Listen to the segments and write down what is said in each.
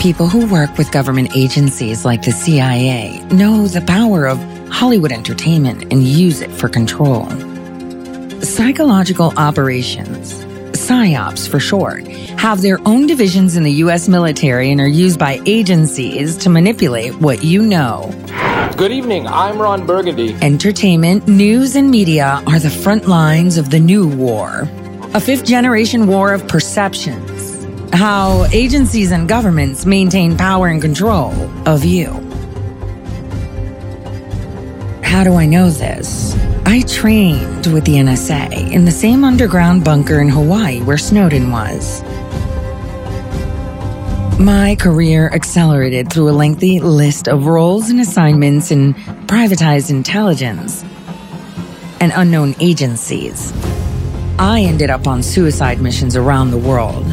People who work with government agencies like the CIA know the power of Hollywood entertainment and use it for control. Psychological operations, PSYOPs for short, have their own divisions in the U.S. military and are used by agencies to manipulate what you know. Good evening, I'm Ron Burgundy. Entertainment, news, and media are the front lines of the new war. A fifth generation war of perceptions. How agencies and governments maintain power and control of you. How do I know this? I trained with the NSA in the same underground bunker in Hawaii where Snowden was. My career accelerated through a lengthy list of roles and assignments in privatized intelligence and unknown agencies. I ended up on suicide missions around the world.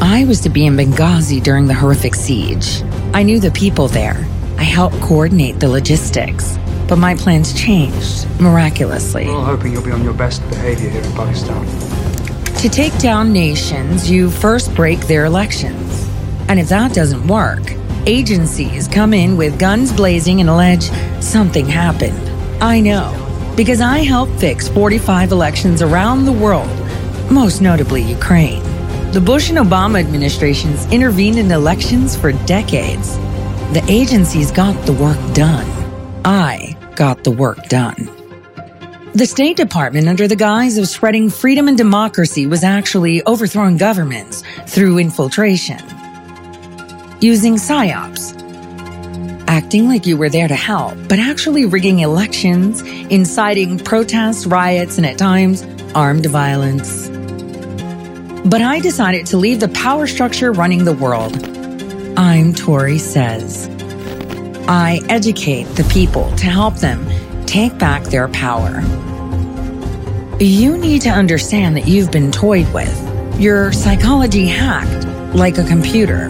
I was to be in Benghazi during the horrific siege. I knew the people there. I helped coordinate the logistics. But my plans changed miraculously. We're all hoping you'll be on your best behavior here in Pakistan. To take down nations, you first break their elections. And if that doesn't work, agencies come in with guns blazing and allege something happened. I know, because I helped fix 45 elections around the world, most notably Ukraine. The Bush and Obama administrations intervened in elections for decades. The agencies got the work done. I got the work done. The State Department, under the guise of spreading freedom and democracy, was actually overthrowing governments through infiltration. Using PSYOPs. Acting like you were there to help, but actually rigging elections, inciting protests, riots, and at times, armed violence. But I decided to leave the power structure running the world. I'm Tori Says. I educate the people to help them take back their power. You need to understand that you've been toyed with, your psychology hacked like a computer.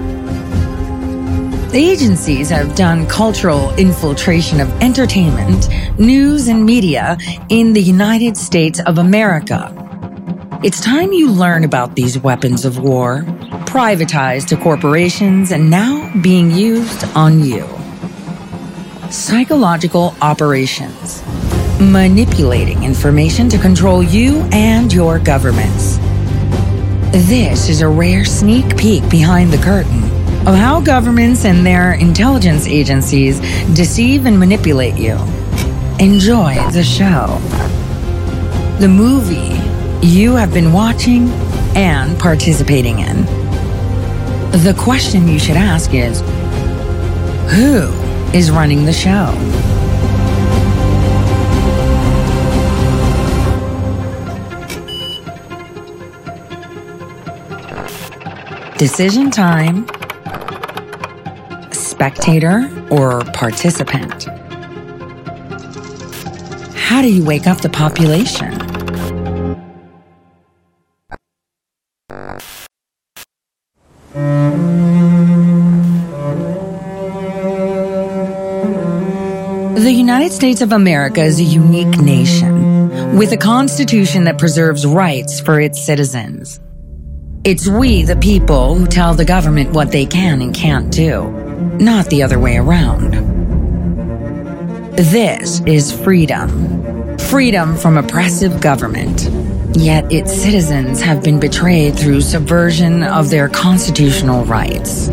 The agencies have done cultural infiltration of entertainment, news, and media in the United States of America. It's time you learn about these weapons of war, privatized to corporations and now being used on you psychological operations, manipulating information to control you and your governments. This is a rare sneak peek behind the curtain of how governments and their intelligence agencies deceive and manipulate you. Enjoy the show. The movie you have been watching and participating in. The question you should ask is Who is running the show. Decision time. Spectator or participant? How do you wake up the population? The United States of America is a unique nation with a constitution that preserves rights for its citizens. It's we, the people, who tell the government what they can and can't do, not the other way around. This is freedom. Freedom from oppressive government. Yet its citizens have been betrayed through subversion of their constitutional rights.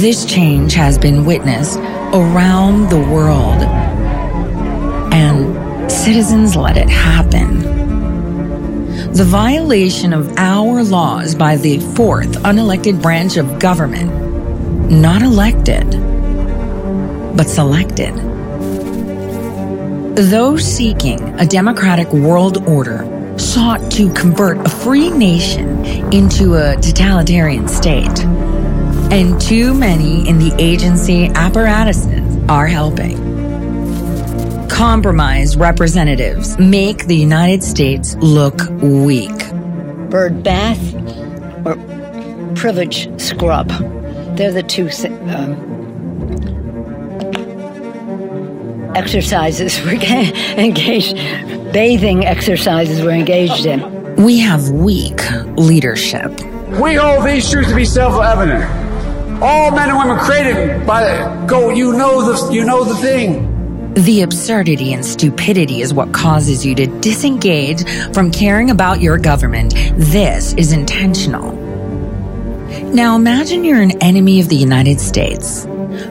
This change has been witnessed around the world. And citizens let it happen. The violation of our laws by the fourth unelected branch of government, not elected, but selected. Those seeking a democratic world order sought to convert a free nation into a totalitarian state and too many in the agency apparatuses are helping. Compromised representatives make the United States look weak. Bird bath or privilege scrub. They're the two um, exercises we're engaged, bathing exercises we're engaged in. We have weak leadership We hold these truths to be self-evident. All men and women created by the, go. You know the you know the thing. The absurdity and stupidity is what causes you to disengage from caring about your government. This is intentional. Now imagine you're an enemy of the United States.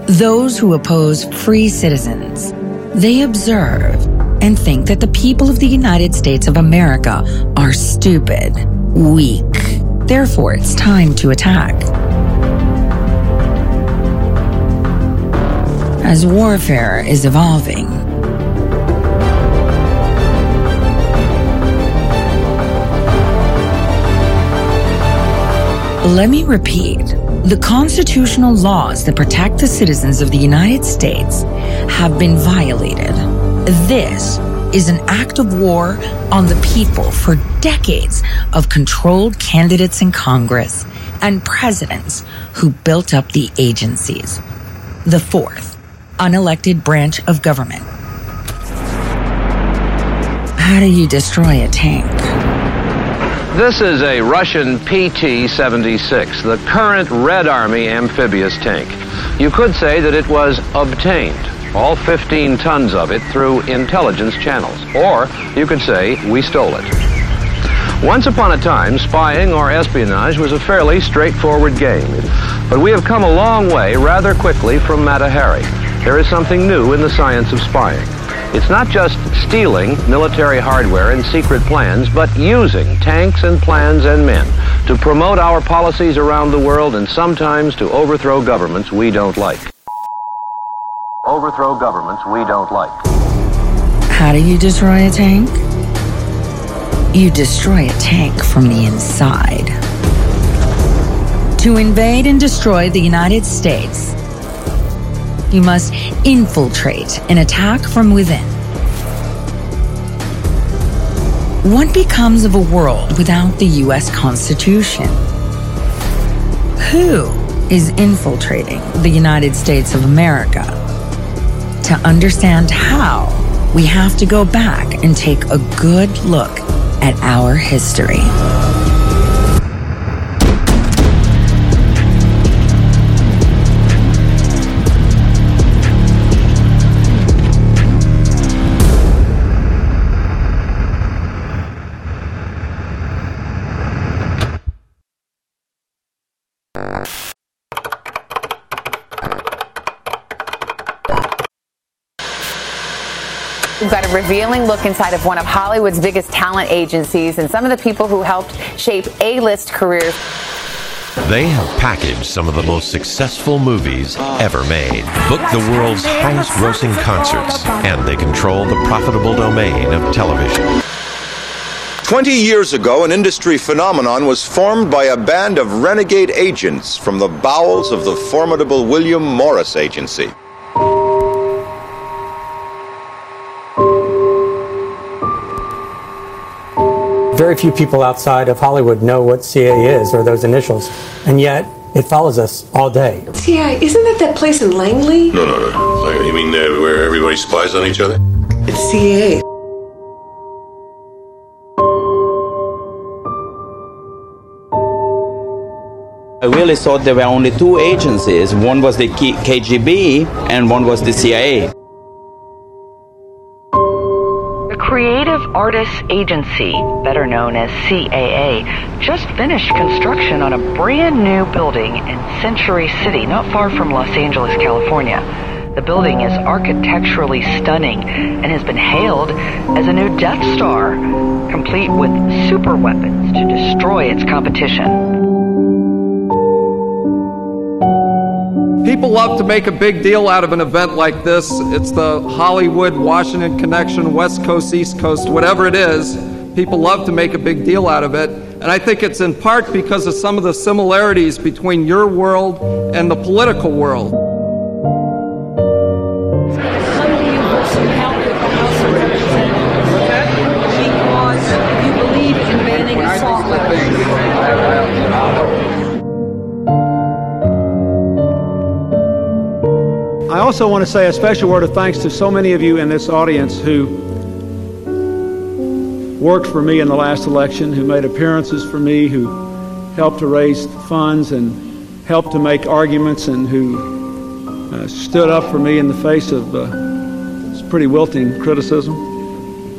Those who oppose free citizens. They observe and think that the people of the United States of America are stupid, weak. Therefore, it's time to attack. As warfare is evolving, Let me repeat. The constitutional laws that protect the citizens of the United States have been violated. This is an act of war on the people for decades of controlled candidates in Congress and presidents who built up the agencies. The fourth, unelected branch of government. How do you destroy a tank? This is a Russian PT-76, the current Red Army amphibious tank. You could say that it was obtained, all 15 tons of it, through intelligence channels. Or you could say we stole it. Once upon a time, spying or espionage was a fairly straightforward game. But we have come a long way rather quickly from Mata There is something new in the science of spying. It's not just stealing military hardware and secret plans, but using tanks and plans and men to promote our policies around the world and sometimes to overthrow governments we don't like. Overthrow governments we don't like. How do you destroy a tank? You destroy a tank from the inside. To invade and destroy the United States, you must infiltrate and attack from within. What becomes of a world without the U.S. Constitution? Who is infiltrating the United States of America? To understand how, we have to go back and take a good look at our history. Revealing look inside of one of Hollywood's biggest talent agencies and some of the people who helped shape A-list careers. They have packaged some of the most successful movies ever made, booked the world's highest grossing concerts, and they control the profitable domain of television. 20 years ago, an industry phenomenon was formed by a band of renegade agents from the bowels of the formidable William Morris Agency. Very few people outside of Hollywood know what CIA is or those initials, and yet it follows us all day. CIA, isn't that that place in Langley? No, no, no. You mean uh, where everybody spies on each other? It's CIA. I really thought there were only two agencies. One was the KGB and one was the CIA. Creative Artists Agency, better known as CAA, just finished construction on a brand new building in Century City, not far from Los Angeles, California. The building is architecturally stunning and has been hailed as a new Death Star, complete with super weapons to destroy its competition. People love to make a big deal out of an event like this. It's the Hollywood Washington connection, West Coast, East Coast, whatever it is. People love to make a big deal out of it. And I think it's in part because of some of the similarities between your world and the political world. Also want to say a special word of thanks to so many of you in this audience who worked for me in the last election, who made appearances for me, who helped to raise funds and helped to make arguments and who uh, stood up for me in the face of uh, pretty wilting criticism.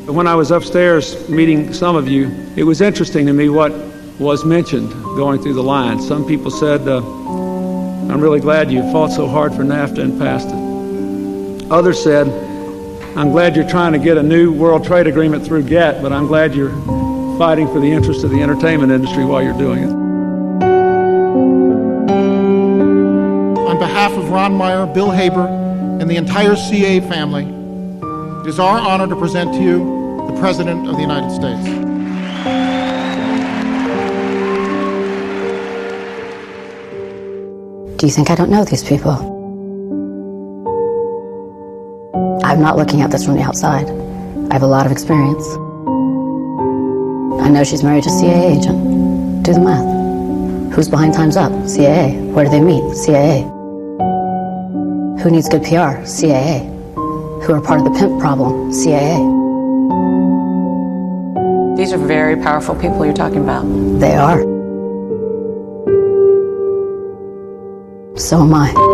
When I was upstairs meeting some of you, it was interesting to me what was mentioned going through the lines. Some people said, uh, I'm really glad you fought so hard for NAFTA and passed it. Others said, I'm glad you're trying to get a new World Trade Agreement through GATT, but I'm glad you're fighting for the interests of the entertainment industry while you're doing it. On behalf of Ron Meyer, Bill Haber, and the entire CA family, it is our honor to present to you the President of the United States. Do you think I don't know these people? I'm not looking at this from the outside. I have a lot of experience. I know she's married to a CAA agent. Do the math. Who's behind Time's Up? CAA. Where do they meet? CAA. Who needs good PR? CAA. Who are part of the pimp problem? CAA. These are very powerful people you're talking about. They are. So am I.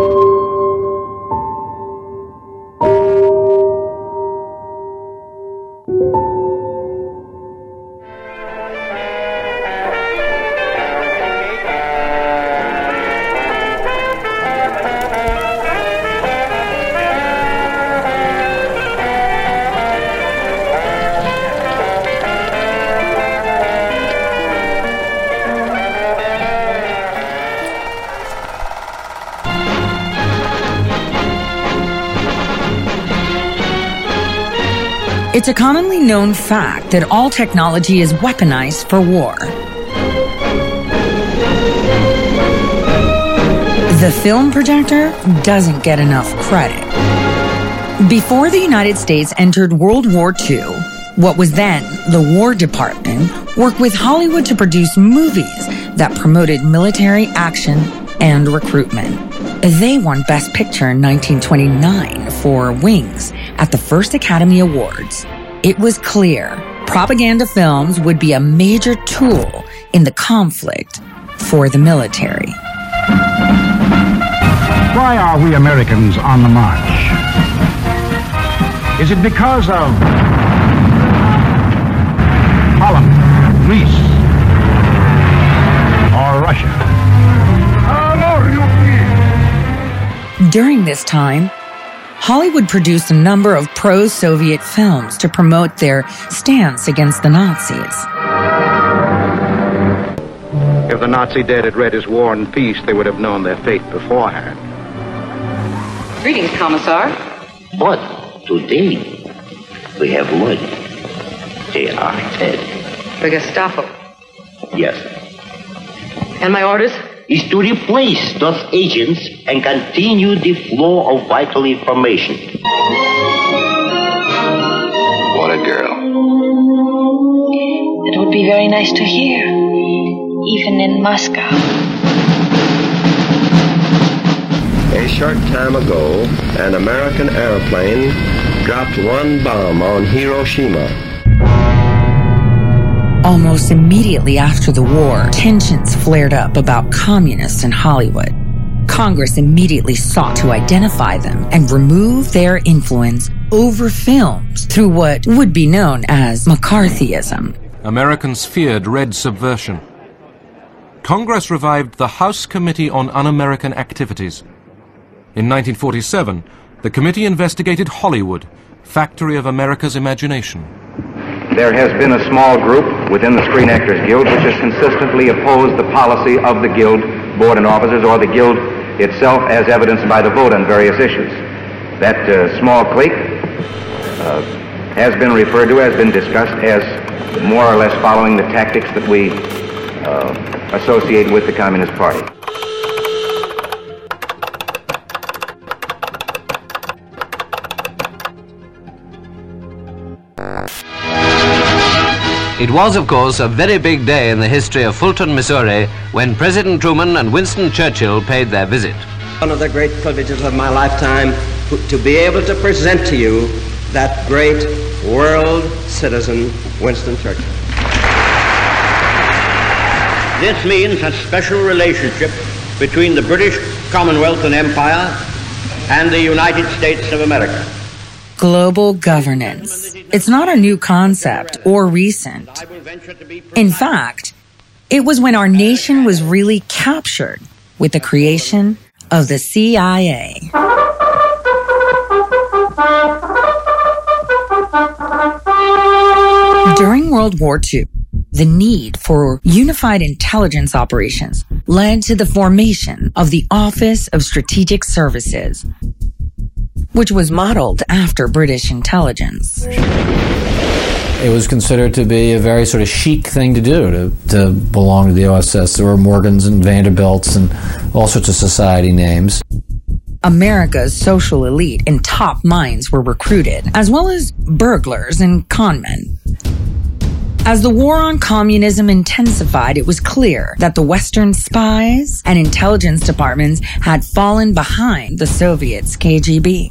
It's a commonly known fact that all technology is weaponized for war. The film projector doesn't get enough credit. Before the United States entered World War II, what was then the War Department worked with Hollywood to produce movies that promoted military action and recruitment. They won Best Picture in 1929 for Wings at the first Academy Awards. It was clear propaganda films would be a major tool in the conflict for the military. Why are we Americans on the march? Is it because of Holland, Greece, or Russia? During this time, Hollywood produced a number of pro Soviet films to promote their stance against the Nazis. If the Nazi dead had read his War and Peace, they would have known their fate beforehand. Greetings, Commissar. But today we have one. They are dead. The Gestapo. Yes. And my orders? is to replace those agents and continue the flow of vital information. What a girl. It would be very nice to hear, even in Moscow. A short time ago, an American airplane dropped one bomb on Hiroshima Almost immediately after the war, tensions flared up about communists in Hollywood. Congress immediately sought to identify them and remove their influence over films through what would be known as McCarthyism. Americans feared red subversion. Congress revived the House Committee on Un-American Activities. In 1947, the committee investigated Hollywood, factory of America's imagination there has been a small group within the Screen Actors Guild which has consistently opposed the policy of the Guild board and officers or the Guild itself as evidenced by the vote on various issues. That uh, small clique uh, has been referred to, has been discussed as more or less following the tactics that we uh, associate with the Communist Party. It was, of course, a very big day in the history of Fulton, Missouri, when President Truman and Winston Churchill paid their visit. One of the great privileges of my lifetime to be able to present to you that great world citizen, Winston Churchill. This means a special relationship between the British Commonwealth and Empire and the United States of America. Global governance. It's not a new concept or recent. In fact, it was when our nation was really captured with the creation of the CIA. During World War II, the need for unified intelligence operations led to the formation of the Office of Strategic Services, which was modeled after British intelligence. It was considered to be a very sort of chic thing to do to, to belong to the OSS. There were Morgans and Vanderbilts and all sorts of society names. America's social elite and top minds were recruited, as well as burglars and conmen. As the war on communism intensified, it was clear that the Western spies and intelligence departments had fallen behind the Soviets' KGB.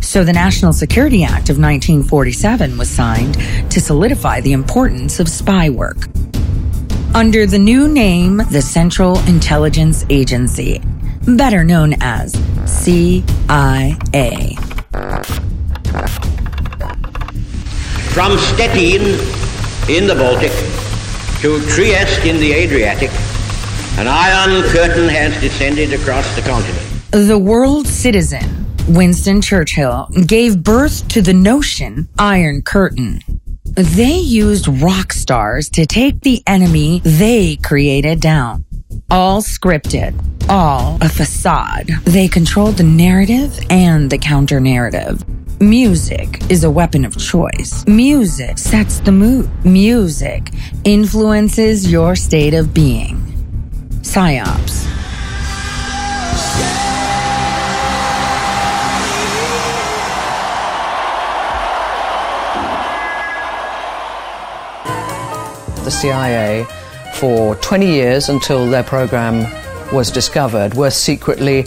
So the National Security Act of 1947 was signed to solidify the importance of spy work. Under the new name, the Central Intelligence Agency, better known as CIA. From Stettin in the Baltic to Trieste in the Adriatic, an iron curtain has descended across the continent. The world citizen, Winston Churchill, gave birth to the notion Iron Curtain. They used rock stars to take the enemy they created down. All scripted, all a facade. They controlled the narrative and the counter narrative. Music is a weapon of choice. Music sets the mood. Music influences your state of being. PSYOPs. The CIA, for 20 years until their program was discovered, were secretly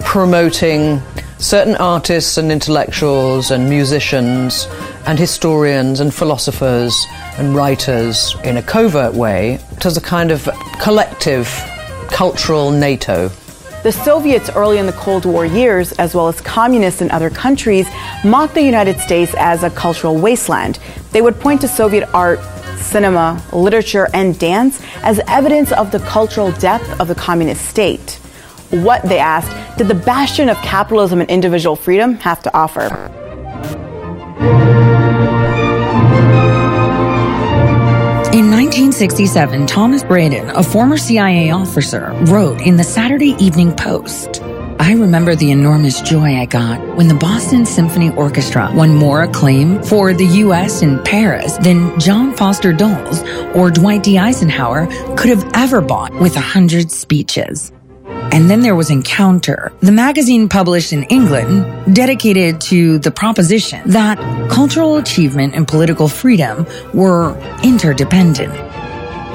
promoting certain artists and intellectuals and musicians and historians and philosophers and writers in a covert way as a kind of collective cultural NATO. The Soviets early in the Cold War years, as well as communists in other countries, mocked the United States as a cultural wasteland. They would point to Soviet art, cinema, literature, and dance as evidence of the cultural depth of the communist state. What, they asked, did the bastion of capitalism and individual freedom have to offer? In 1967, Thomas Braden, a former CIA officer, wrote in the Saturday Evening Post I remember the enormous joy I got when the Boston Symphony Orchestra won more acclaim for the U.S. in Paris than John Foster Dulles or Dwight D. Eisenhower could have ever bought with a hundred speeches. And then there was Encounter, the magazine published in England dedicated to the proposition that cultural achievement and political freedom were interdependent.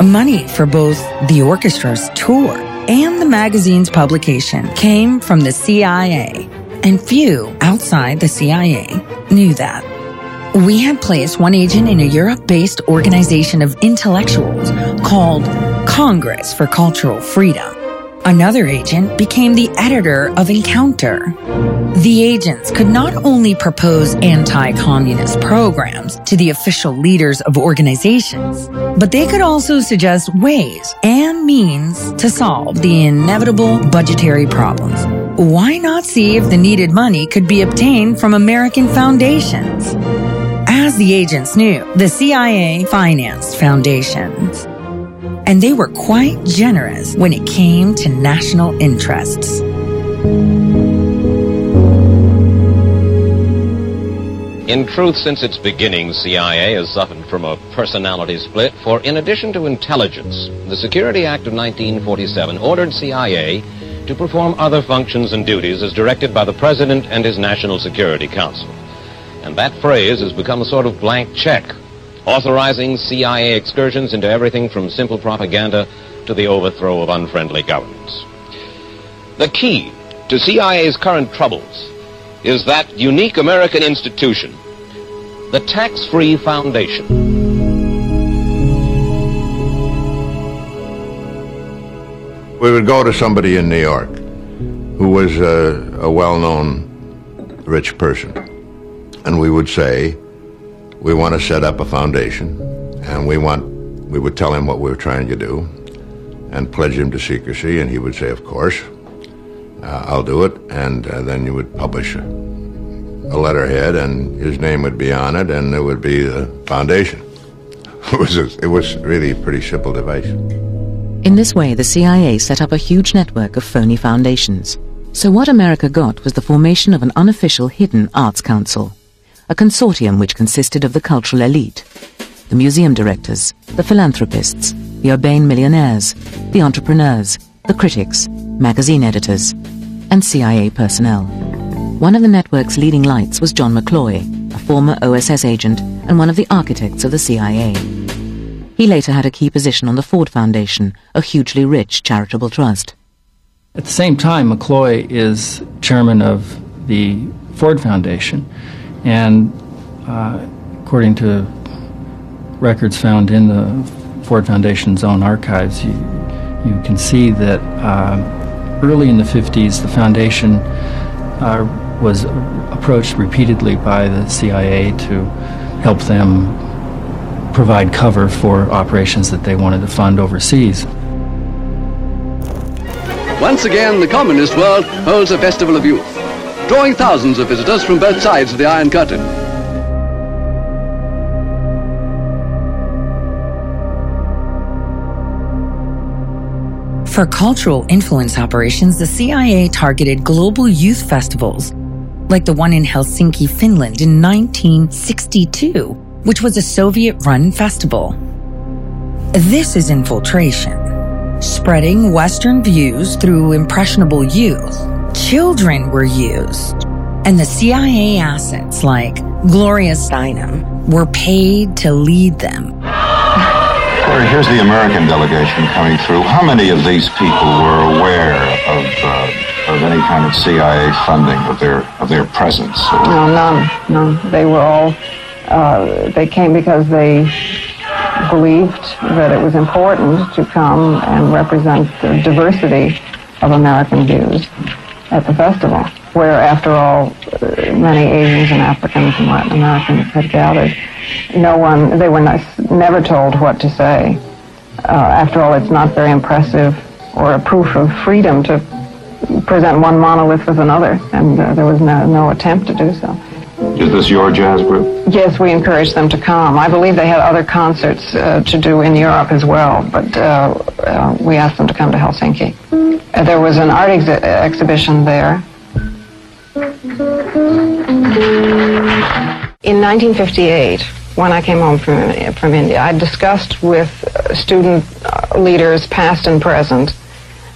Money for both the orchestra's tour and the magazine's publication came from the CIA, and few outside the CIA knew that. We had placed one agent in a Europe based organization of intellectuals called Congress for Cultural Freedom. Another agent became the editor of Encounter. The agents could not only propose anti communist programs to the official leaders of organizations, but they could also suggest ways and means to solve the inevitable budgetary problems. Why not see if the needed money could be obtained from American foundations? As the agents knew, the CIA financed foundations and they were quite generous when it came to national interests. In truth, since its beginning, CIA has suffered from a personality split, for in addition to intelligence, the Security Act of 1947 ordered CIA to perform other functions and duties as directed by the President and his National Security Council. And that phrase has become a sort of blank check authorizing CIA excursions into everything from simple propaganda to the overthrow of unfriendly governments. The key to CIA's current troubles is that unique American institution, the Tax Free Foundation. We would go to somebody in New York who was a, a well known rich person, and we would say, We want to set up a foundation, and we want, we would tell him what we were trying to do and pledge him to secrecy, and he would say, Of course, uh, I'll do it, and uh, then you would publish a, a letterhead, and his name would be on it, and it would be the foundation. It was, a, it was really a pretty simple device. In this way, the CIA set up a huge network of phony foundations. So what America got was the formation of an unofficial hidden arts council, a consortium which consisted of the cultural elite, the museum directors, the philanthropists, the urbane millionaires, the entrepreneurs, the critics, magazine editors, and CIA personnel. One of the network's leading lights was John McCloy, a former OSS agent and one of the architects of the CIA. He later had a key position on the Ford Foundation, a hugely rich charitable trust. At the same time, McCloy is chairman of the Ford Foundation, and uh, according to records found in the Ford Foundation's own archives, you, you can see that uh, early in the 50s, the foundation uh, was approached repeatedly by the CIA to help them provide cover for operations that they wanted to fund overseas. Once again, the communist world holds a festival of youth, drawing thousands of visitors from both sides of the Iron Curtain. For cultural influence operations, the CIA targeted global youth festivals, like the one in Helsinki, Finland in 1962, which was a Soviet run festival. This is infiltration, spreading Western views through impressionable youth. Children were used, and the CIA assets like Gloria Steinem were paid to lead them. Larry, here's the American delegation coming through. How many of these people were aware of, uh, of any kind of CIA funding of their of their presence? No, none, none. They were all. Uh, they came because they believed that it was important to come and represent the diversity of American views at the festival, where, after all, uh, many Asians and Africans and Latin Americans had gathered. No one, they were not, never told what to say. Uh, after all, it's not very impressive or a proof of freedom to present one monolith with another, and uh, there was no, no attempt to do so. Is this your jazz group? Yes, we encouraged them to come. I believe they had other concerts uh, to do in Europe as well, but uh, uh, we asked them to come to Helsinki. Uh, there was an art ex- exhibition there. In 1958, when I came home from, from India, I discussed with student uh, leaders, past and present,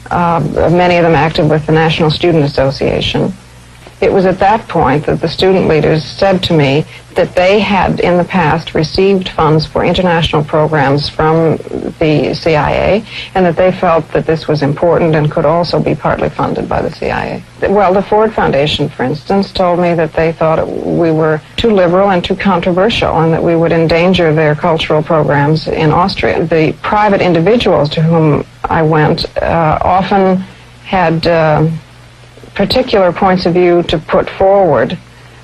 uh, many of them active with the National Student Association. It was at that point that the student leaders said to me that they had in the past received funds for international programs from the CIA and that they felt that this was important and could also be partly funded by the CIA. Well, the Ford Foundation, for instance, told me that they thought we were too liberal and too controversial and that we would endanger their cultural programs in Austria. The private individuals to whom I went uh, often had uh, particular points of view to put forward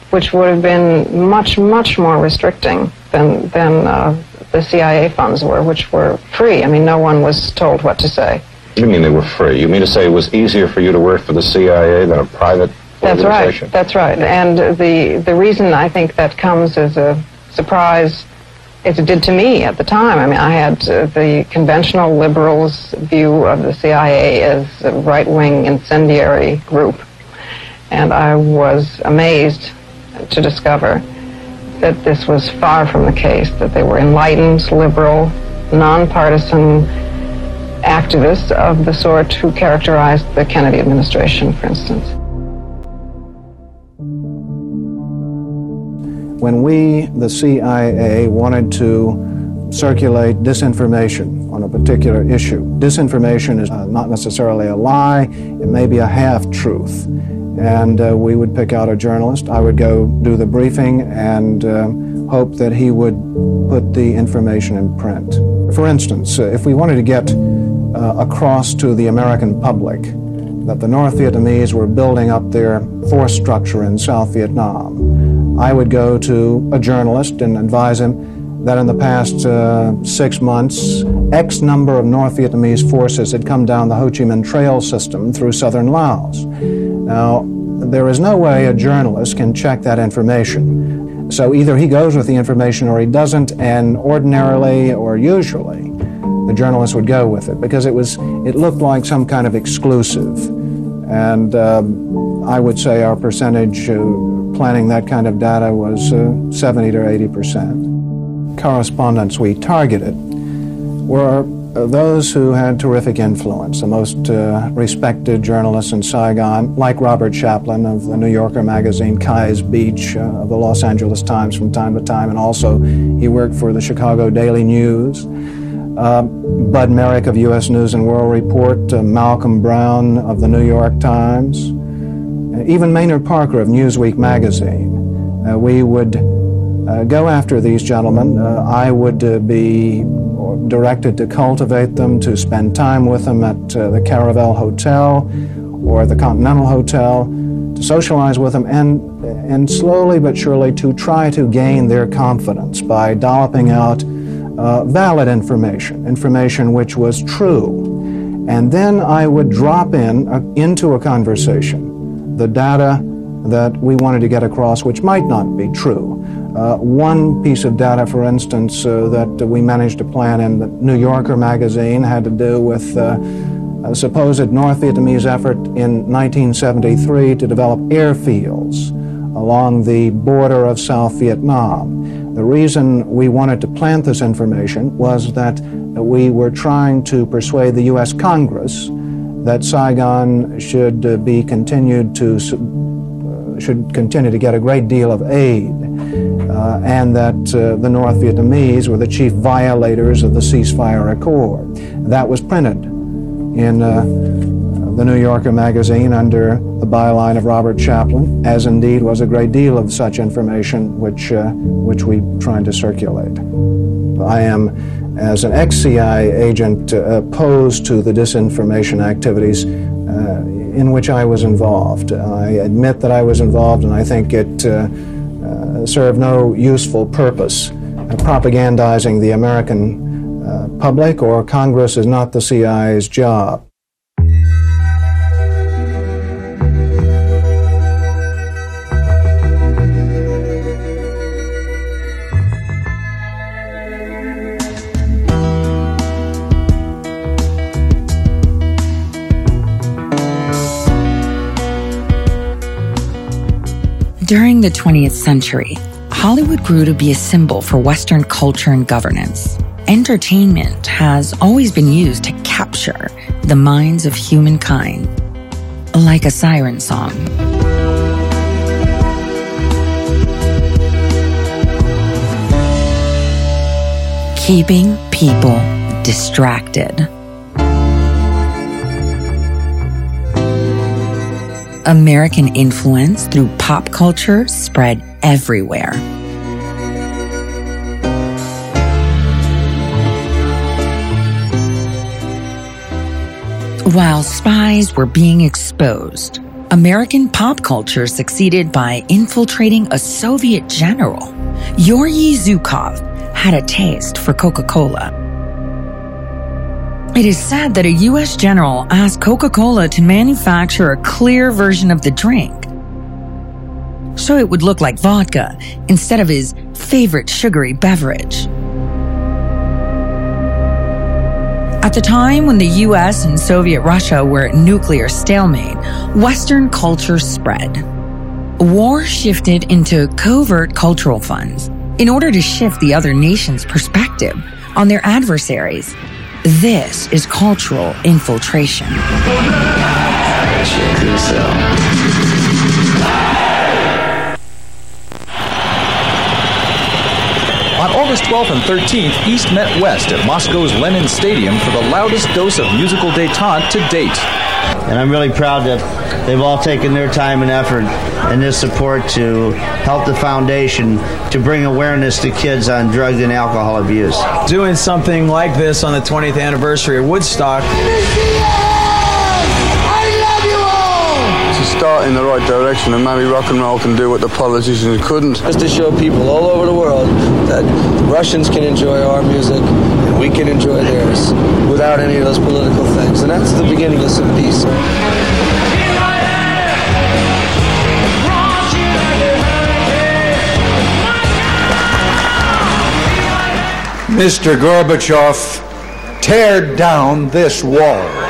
which would have been much, much more restricting than, than uh, the CIA funds were, which were free. I mean, no one was told what to say. You mean they were free? You mean to say it was easier for you to work for the CIA than a private That's right. That's right. And the, the reason I think that comes as a surprise, as it did to me at the time. I mean, I had uh, the conventional liberals' view of the CIA as a right-wing incendiary group. And I was amazed to discover that this was far from the case, that they were enlightened, liberal, nonpartisan activists of the sort who characterized the Kennedy administration, for instance. When we, the CIA, wanted to circulate disinformation on a particular issue, disinformation is uh, not necessarily a lie, it may be a half truth and uh, we would pick out a journalist. I would go do the briefing and uh, hope that he would put the information in print. For instance, uh, if we wanted to get uh, across to the American public that the North Vietnamese were building up their force structure in South Vietnam, I would go to a journalist and advise him that in the past uh, six months, X number of North Vietnamese forces had come down the Ho Chi Minh Trail system through southern Laos. Now, there is no way a journalist can check that information. So either he goes with the information or he doesn't, and ordinarily or usually, the journalist would go with it because it was it looked like some kind of exclusive, and um, I would say our percentage uh, planning that kind of data was uh, 70 to 80 percent. Correspondents we targeted were uh, those who had terrific influence, the most uh, respected journalists in Saigon, like Robert Shaplen of the New Yorker magazine, Keyes Beech uh, of the Los Angeles Times from time to time, and also he worked for the Chicago Daily News. Uh, Bud Merick of U.S. News and World Report, uh, Malcolm Browne of the New York Times, even Maynard Parker of Newsweek magazine. Uh, we would uh, go after these gentlemen. Uh, I would be directed to cultivate them, to spend time with them at the Caravelle Hotel or the Continental Hotel, to socialize with them, and, and slowly but surely to try to gain their confidence by dolloping out uh, valid information, information which was true. And then I would drop in uh, into a conversation the data that we wanted to get across, which might not be true. Uh, one piece of data, for instance, uh, that we managed to plan in the New Yorker magazine had to do with uh, a supposed North Vietnamese effort in 1973 to develop airfields along the border of South Vietnam. The reason we wanted to plant this information was that we were trying to persuade the U.S. Congress that Saigon should uh, be continued to uh, should continue to get a great deal of aid, uh, and that uh, the North Vietnamese were the chief violators of the ceasefire accord. That was printed in uh, the New Yorker magazine under the byline of Robert Shaplen, as indeed was a great deal of such information which, uh, which we tried to circulate. I am, as an ex-CIA agent, uh, opposed to the disinformation activities uh, in which I was involved. I admit that I was involved, and I think it uh, served no useful purpose. propagandizing the American public or Congress is not the CIA's job. During the 20th century, Hollywood grew to be a symbol for Western culture and governance. Entertainment has always been used to capture the minds of humankind, like a siren song. Keeping people distracted. American influence through pop culture spread everywhere. While spies were being exposed, American pop culture succeeded by infiltrating a Soviet general. Yuri Zhukov had a taste for Coca Cola it is said that a U.S. general asked Coca Cola to manufacture a clear version of the drink so it would look like vodka instead of his favorite sugary beverage. At the time when the US and Soviet Russia were at nuclear stalemate, Western culture spread. War shifted into covert cultural funds in order to shift the other nation's perspective on their adversaries this is cultural infiltration. On August 12th and 13th, East met West at Moscow's Lenin Stadium for the loudest dose of musical detente to date. And I'm really proud that they've all taken their time and effort and this support to help the foundation to bring awareness to kids on drug and alcohol abuse. Doing something like this on the 20th anniversary of Woodstock. Start in the right direction, and maybe rock and roll can do what the politicians couldn't. Just to show people all over the world that Russians can enjoy our music and we can enjoy theirs without any of those political things. And that's the beginning of some peace. Mr. Gorbachev, tear down this wall.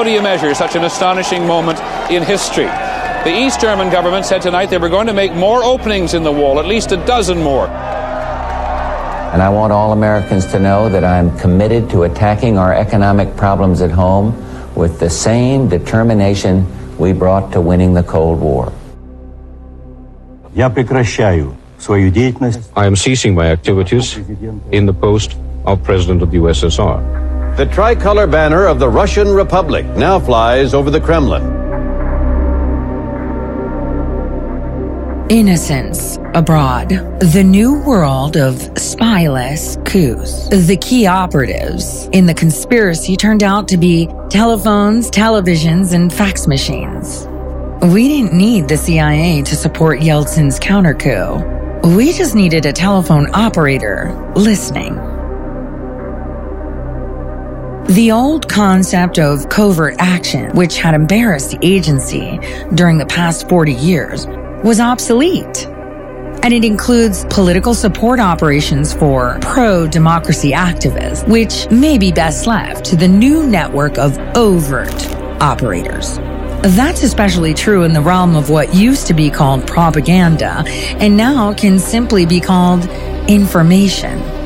How do you measure such an astonishing moment in history? The East German government said tonight they were going to make more openings in the wall, at least a dozen more. And I want all Americans to know that I'm committed to attacking our economic problems at home with the same determination we brought to winning the Cold War. I am ceasing my activities in the post of President of the USSR. The tricolor banner of the Russian Republic now flies over the Kremlin. Innocence Abroad, the new world of spyless coups. The key operatives in the conspiracy turned out to be telephones, televisions, and fax machines. We didn't need the CIA to support Yeltsin's counter coup. We just needed a telephone operator listening. The old concept of covert action, which had embarrassed the agency during the past 40 years, was obsolete. And it includes political support operations for pro democracy activists, which may be best left to the new network of overt operators. That's especially true in the realm of what used to be called propaganda and now can simply be called information.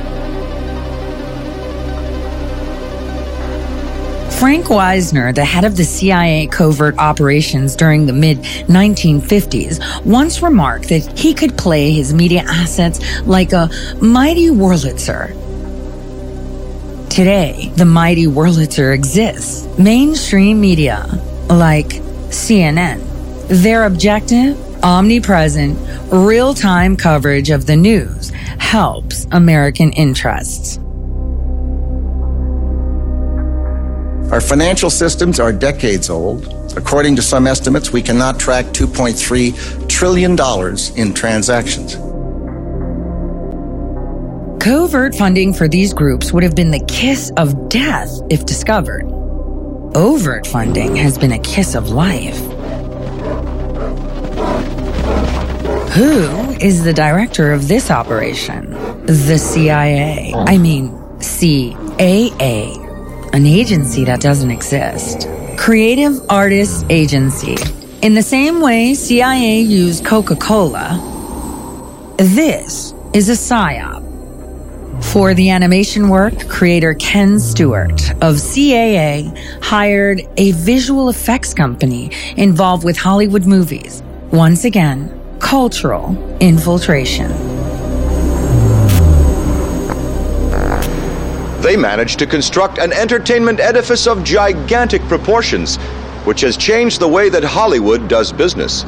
Frank Wisner, the head of the CIA covert operations during the mid 1950s, once remarked that he could play his media assets like a mighty Wurlitzer. Today, the mighty Wurlitzer exists. Mainstream media, like CNN, their objective, omnipresent, real time coverage of the news, helps American interests. Our financial systems are decades old. According to some estimates, we cannot track $2.3 trillion in transactions. Covert funding for these groups would have been the kiss of death if discovered. Overt funding has been a kiss of life. Who is the director of this operation? The CIA. I mean, CAA an agency that doesn't exist. Creative Artists Agency. In the same way CIA used Coca Cola, this is a PSYOP. For the animation work, creator Ken Stewart of CAA hired a visual effects company involved with Hollywood movies. Once again, cultural infiltration. They managed to construct an entertainment edifice of gigantic proportions, which has changed the way that Hollywood does business.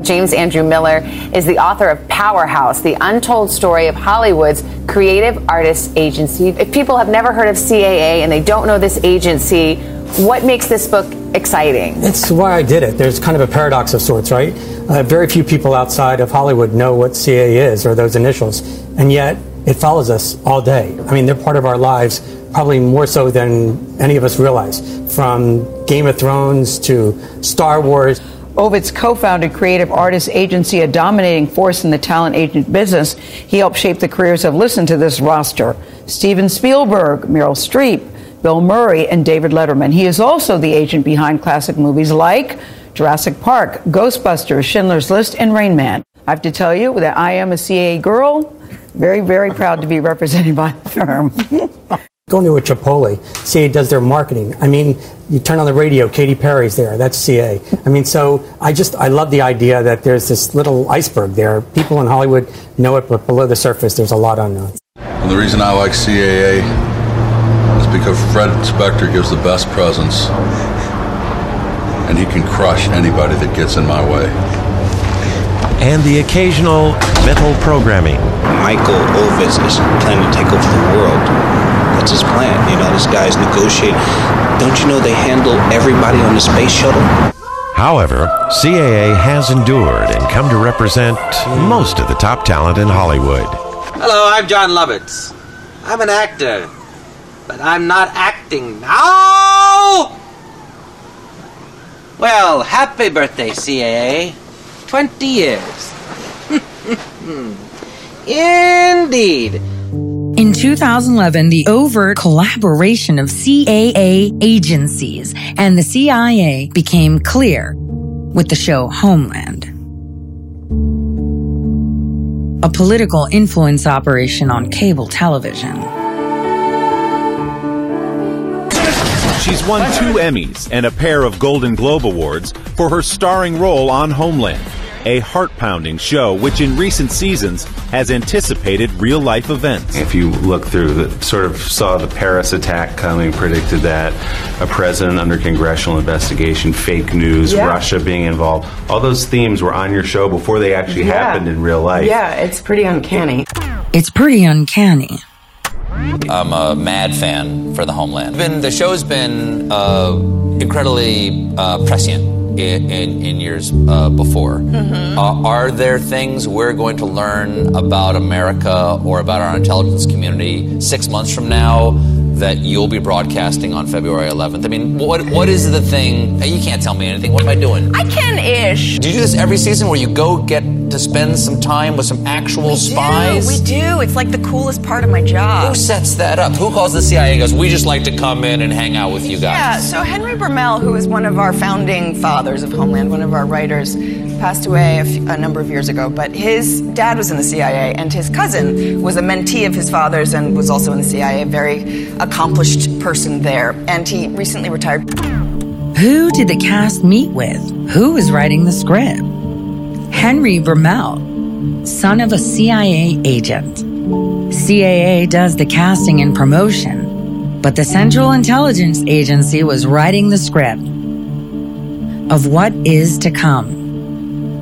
James Andrew Miller is the author of Powerhouse, the untold story of Hollywood's creative artists agency. If people have never heard of CAA and they don't know this agency, what makes this book exciting? It's why I did it. There's kind of a paradox of sorts, right? Uh, very few people outside of Hollywood know what CAA is or those initials, and yet it follows us all day. I mean, they're part of our lives probably more so than any of us realize. From Game of Thrones to Star Wars. Ovitz co founded Creative Artists Agency, a dominating force in the talent agent business. He helped shape the careers of, listen to this roster Steven Spielberg, Meryl Streep, Bill Murray, and David Letterman. He is also the agent behind classic movies like Jurassic Park, Ghostbusters, Schindler's List, and Rain Man. I have to tell you that I am a CAA girl. Very, very proud to be represented by the firm. Going to a Chipotle, CA does their marketing. I mean, you turn on the radio, Katy Perry's there. That's CA. I mean, so I just I love the idea that there's this little iceberg there. People in Hollywood know it, but below the surface, there's a lot unknown. And the reason I like CAA is because Fred Specktor gives the best presents, and he can crush anybody that gets in my way. And the occasional mental programming. Michael Ovitz is planning to take over the world. That's his plan. You know, this guy's negotiating. Don't you know they handle everybody on the space shuttle? However, CAA has endured and come to represent most of the top talent in Hollywood. Hello, I'm Jon Lovitz. I'm an actor, but I'm not acting now. Well, happy birthday, CAA. 20 years. Indeed. In 2011, the overt collaboration of CAA agencies and the CIA became clear with the show Homeland. A political influence operation on cable television. She's won two Emmys and a pair of Golden Globe Awards for her starring role on Homeland a heart pounding show which in recent seasons has anticipated real life events. If you look through the sort of saw the Paris attack coming, predicted that, a president under congressional investigation, fake news, yeah. Russia being involved, all those themes were on your show before they actually yeah. happened in real life. Yeah, it's pretty uncanny. It's pretty uncanny. I'm a mad fan for the Homeland. Been, the show's been uh, incredibly uh, prescient in, in, in years uh, before. Mm-hmm. Uh, are there things we're going to learn about America or about our intelligence community six months from now that you'll be broadcasting on February 11th? I mean, what what is the thing? You can't tell me anything. What am I doing? I can ish. Do you do this every season where you go get to spend some time with some actual we spies? Do, we do. It's like the coolest part of my job. Who sets that up? Who calls the CIA and goes, we just like to come in and hang out with you guys? Yeah, so Henry Bromell, who is one of our founding fathers of Homeland, one of our writers, passed away a, number of years ago, but his dad was in the CIA and his cousin was a mentee of his father's and was also in the CIA, a very accomplished person there. And he recently retired. Who did the cast meet with? Who was writing the script? Henry Bromell, son of a CIA agent. CAA does the casting and promotion, but the Central Intelligence Agency was writing the script of what is to come.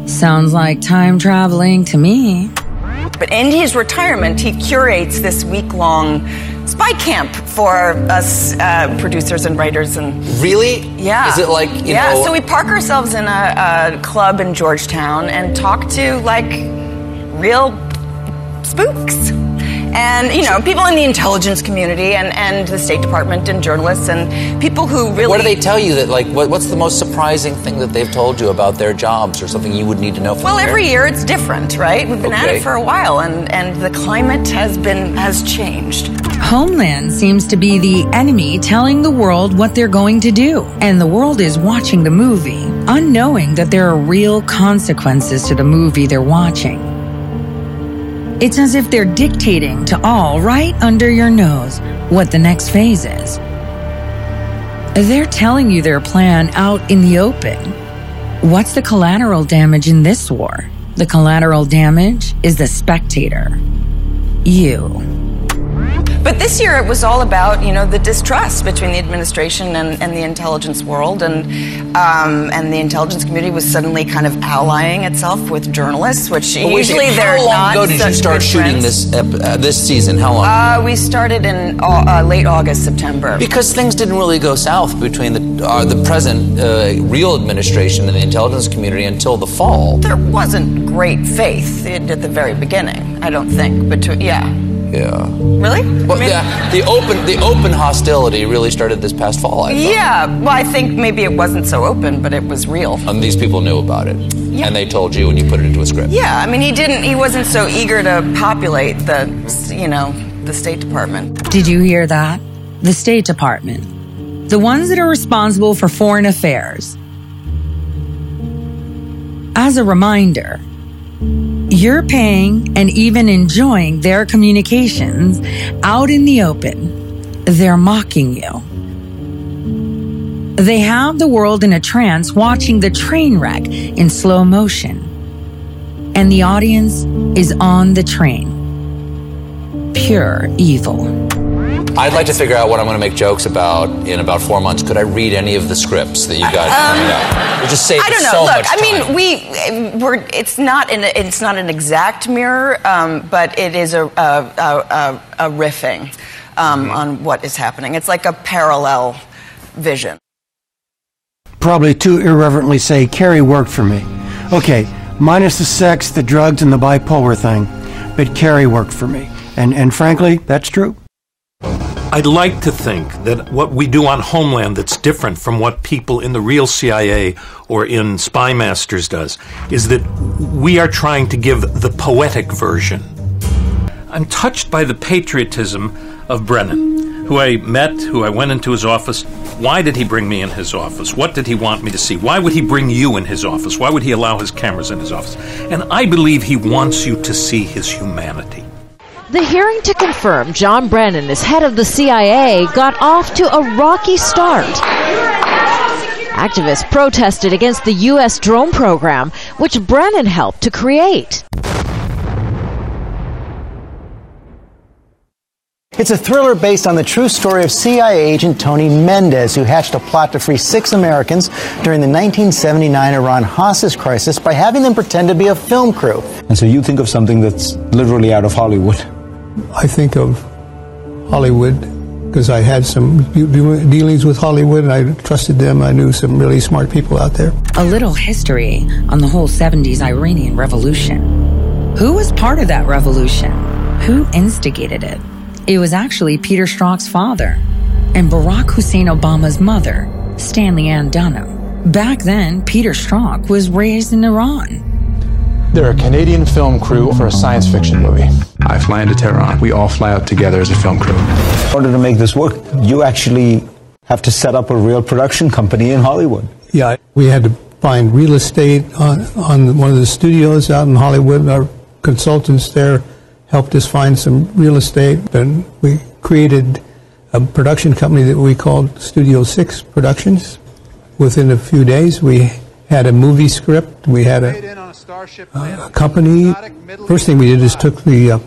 Sounds like time traveling to me. But in his retirement, he curates this week long spy camp for us uh, producers and writers and really? Yeah. Is it like yeah know... Yeah, so we park ourselves in a, a club in georgetown and talk to like real spooks and you know people in the intelligence community and, and the State Department and journalists and people who really. What do they tell you that like what, what's the most surprising thing that they've told you about their jobs or something you would need to know? For Well, every year it's different, right? We've been okay. at it for a while, and and the climate has been has changed. Homeland seems to be the enemy telling the world what they're going to do, and the world is watching the movie, unknowing that there are real consequences to the movie they're watching. It's as if they're dictating to all right under your nose what the next phase is. They're telling you their plan out in the open. What's the collateral damage in this war? The collateral damage is the spectator. You. But this year it was all about, you know, the distrust between the administration and, and the intelligence world, and um, and the intelligence community was suddenly kind of allying itself with journalists, which well, usually wait, they're not. How long ago did you start shooting friends. this uh, this season? How long? Uh, we started in uh, late August, September. Because things didn't really go south between the uh, the present uh, real administration and the intelligence community until the fall. There wasn't great faith at the very beginning. I don't think. But yeah. Yeah. Really? Well, yeah, the open the open hostility really started this past fall. I thought. Yeah. Well, I think maybe it wasn't so open, but it was real. And these people knew about it, and they told you, and you put it into a script. Yeah. I mean, he didn't. He wasn't so eager to populate the, you know, the State Department. Did you hear that? The State Department. The ones that are responsible for foreign affairs. As a reminder, you're paying and even enjoying their communications out in the open. They're mocking you. They have the world in a trance watching the train wreck in slow motion. And the audience is on the train. Pure evil. I'd like to figure out what I'm going to make jokes about in about four months. Could I read any of the scripts that you got coming up? It just saves I don't know. so Look, I mean, we we're it's not an it's not an exact mirror, um, but it is a a, a, a, a riffing um, Mm-hmm. on what is happening. It's like a parallel vision. Probably too irreverently say Carrie worked for me. Okay, minus the sex, the drugs, and the bipolar thing, but Carrie worked for me. And, and frankly, that's true. I'd like to think that what we do on Homeland that's different from what people in the real CIA or in Spy Masters does is that we are trying to give the poetic version. I'm touched by the patriotism of Brennan, who I met, who I went into his office. Why did he bring me in his office? What did he want me to see? Why would he bring you in his office? Why would he allow his cameras in his office? And I believe he wants you to see his humanity. The hearing to confirm John Brennan as head of the CIA got off to a rocky start. Activists protested against the U.S. drone program, which Brennan helped to create. It's a thriller based on the true story of CIA agent Tony Mendez, who hatched a plot to free six Americans during the 1979 Iran hostage crisis by having them pretend to be a film crew. And so you think of something that's literally out of Hollywood. I think of Hollywood because I had some dealings with Hollywood and I trusted them. I knew some really smart people out there. A little history on the whole 70s Iranian revolution. Who was part of that revolution? Who instigated it? It was actually Peter Strzok's father and Barack Hussein Obama's mother, Stanley Ann Dunham. Back then, Peter Strzok was raised in Iran. They're a Canadian film crew for a science fiction movie. I fly into Tehran. We all fly out together as a film crew. In order to make this work, you actually have to set up a real production company in Hollywood. Yeah, we had to find real estate on, on one of the studios out in Hollywood. Our consultants there helped us find some real estate, and we created a production company that we called Studio Six Productions. Within a few days, we had a movie script. We had a, a company. First thing we did is took the uh,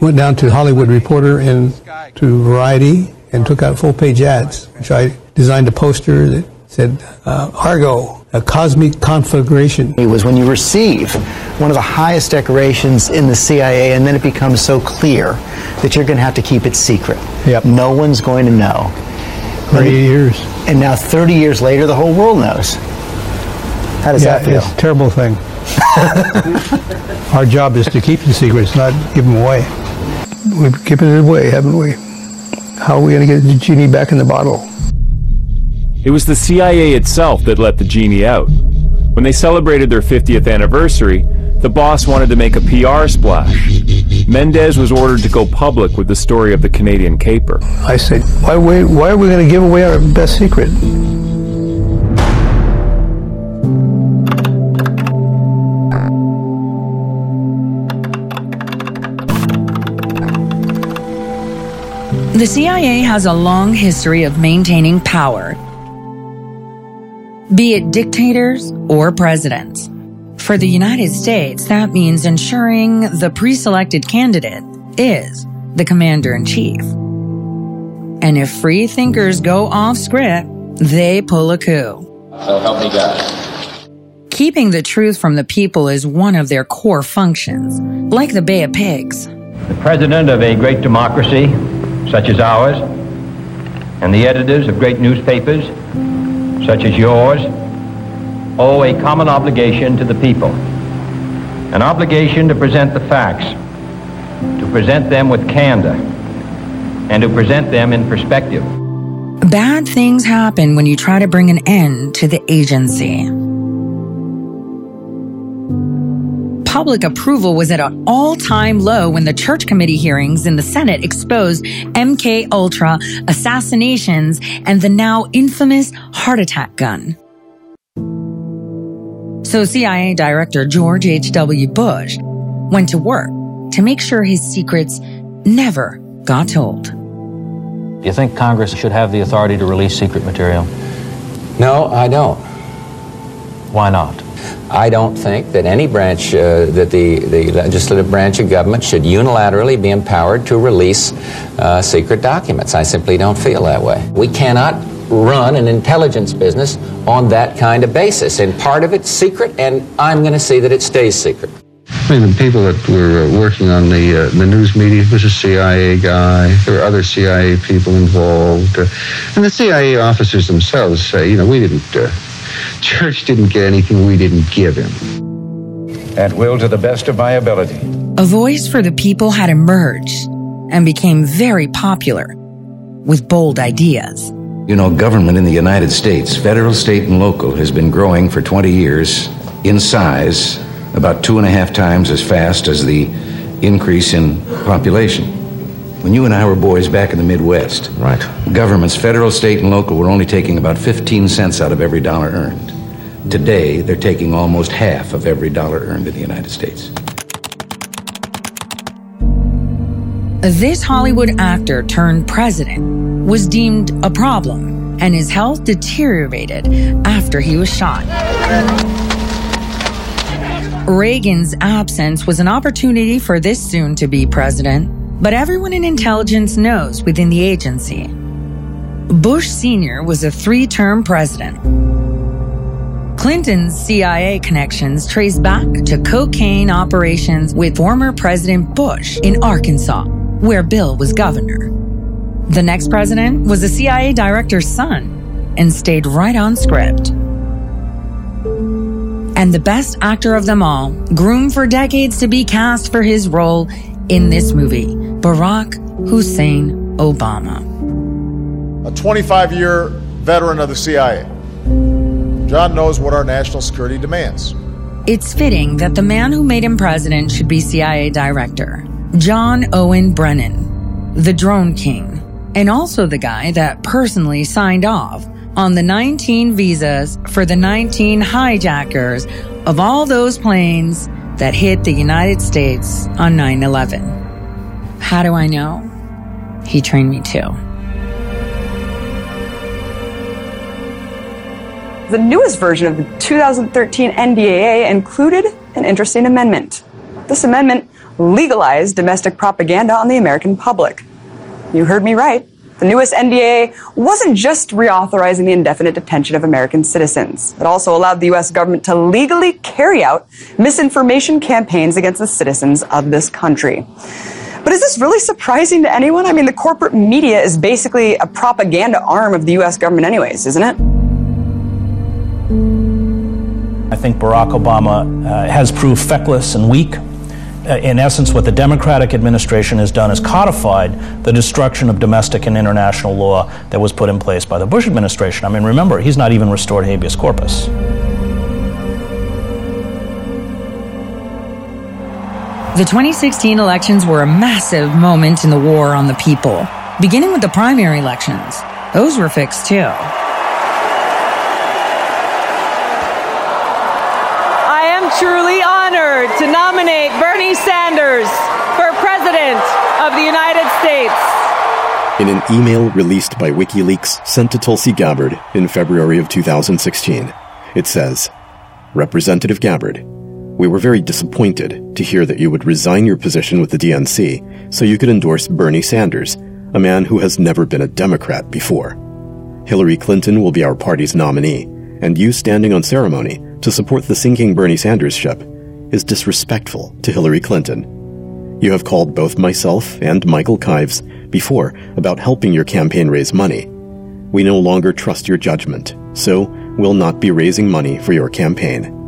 went down to Hollywood Reporter and to Variety and took out full page ads, which I designed a poster that said uh, Argo, a cosmic conflagration. It was when you receive one of the highest decorations in the CIA, and then it becomes so clear that you're going to have to keep it secret. Yep. No one's going to know. 30 years. And now, 30 years later, the whole world knows. How does yeah, that feel? It's a terrible thing. Our job is to keep the secrets, not give them away. We've given it away, haven't we? How are we going to get the genie back in the bottle? It was the CIA itself that let the genie out. When they celebrated their 50th anniversary, the boss wanted to make a PR splash. Mendez was ordered to go public with the story of the Canadian caper. I said, why, we, why are we going to give away our best secret? The CIA has a long history of maintaining power, be it dictators or presidents. For the United States, that means ensuring the pre selected candidate is the commander in chief. And if free thinkers go off script, they pull a coup. So help me God. Keeping the truth from the people is one of their core functions, like the Bay of Pigs. The president of a great democracy, such as ours, and the editors of great newspapers, such as yours, owe a common obligation to the people. An obligation to present the facts to present them with candor, and to present them in perspective. Bad things happen when you try to bring an end to the agency. Public approval was at an all-time low when the church committee hearings in the Senate exposed MK Ultra assassinations and the now infamous heart attack gun. So CIA Director George H.W. Bush went to work to make sure his secrets never got told. Do you think Congress should have the authority to release secret material? No, I don't. Why not? I don't think that any branch, uh, that the, the legislative branch of government should unilaterally be empowered to release uh, secret documents. I simply don't feel that way. We cannot run an intelligence business on that kind of basis. And part of it's secret, and I'm going to see that it stays secret. I mean, the people that were uh, working on the uh, the news media was a CIA guy. There were other CIA people involved, uh, and the CIA officers themselves say, you know, we didn't. Uh, church didn't get anything we didn't give him. At will to the best of my ability. A voice for the people had emerged and became very popular with bold ideas. You know, government in the United States, federal, state, and local, has been growing for 20 years in size about two and a half times as fast as the increase in population. When you and I were boys back in the Midwest, right. governments, federal, state, and local, were only taking about 15 cents out of every dollar earned. Today, they're taking almost half of every dollar earned in the United States. This Hollywood actor turned president was deemed a problem, and his health deteriorated after he was shot. Reagan's absence was an opportunity for this soon to be president, but everyone in intelligence knows within the agency. Bush Sr. was a three term president. Clinton's CIA connections trace back to cocaine operations with former President Bush in Arkansas, where Bill was governor. The next president was a CIA director's son and stayed right on script. And the best actor of them all, groomed for decades to be cast for his role in this movie, Barack Hussein Obama. A 25 year veteran of the CIA. John knows what our national security demands. It's fitting that the man who made him president should be CIA director, John Owen Brennan, the drone king, and also the guy that personally signed off on the 19 visas for the 19 hijackers of all those planes that hit the United States on 9 11. How do I know? He trained me too. The newest version of the 2013 NDAA included an interesting amendment. This amendment legalized domestic propaganda on the American public. You heard me right. The newest NDAA wasn't just reauthorizing the indefinite detention of American citizens. It also allowed the U.S. government to legally carry out misinformation campaigns against the citizens of this country. But is this really surprising to anyone? I mean, the corporate media is basically a propaganda arm of the U.S. government, anyways, isn't it? I think Barack Obama uh, has proved feckless and weak. Uh, in essence, what the Democratic administration has done is codified the destruction of domestic and international law that was put in place by the Bush administration. I mean, remember, he's not even restored habeas corpus. The 2016 elections were a massive moment in the war on the people, beginning with the primary elections. Those were fixed too. I am truly honored to nominate Bernie Sanders for President of the United States. In an email released by WikiLeaks sent to Tulsi Gabbard in February of 2016, it says Representative Gabbard, we were very disappointed to hear that you would resign your position with the DNC so you could endorse Bernie Sanders, a man who has never been a Democrat before. Hillary Clinton will be our party's nominee, and you standing on ceremony to support the sinking Bernie Sanders ship is disrespectful to Hillary Clinton. You have called both myself and Michael Kives before about helping your campaign raise money. We no longer trust your judgment, so we'll not be raising money for your campaign.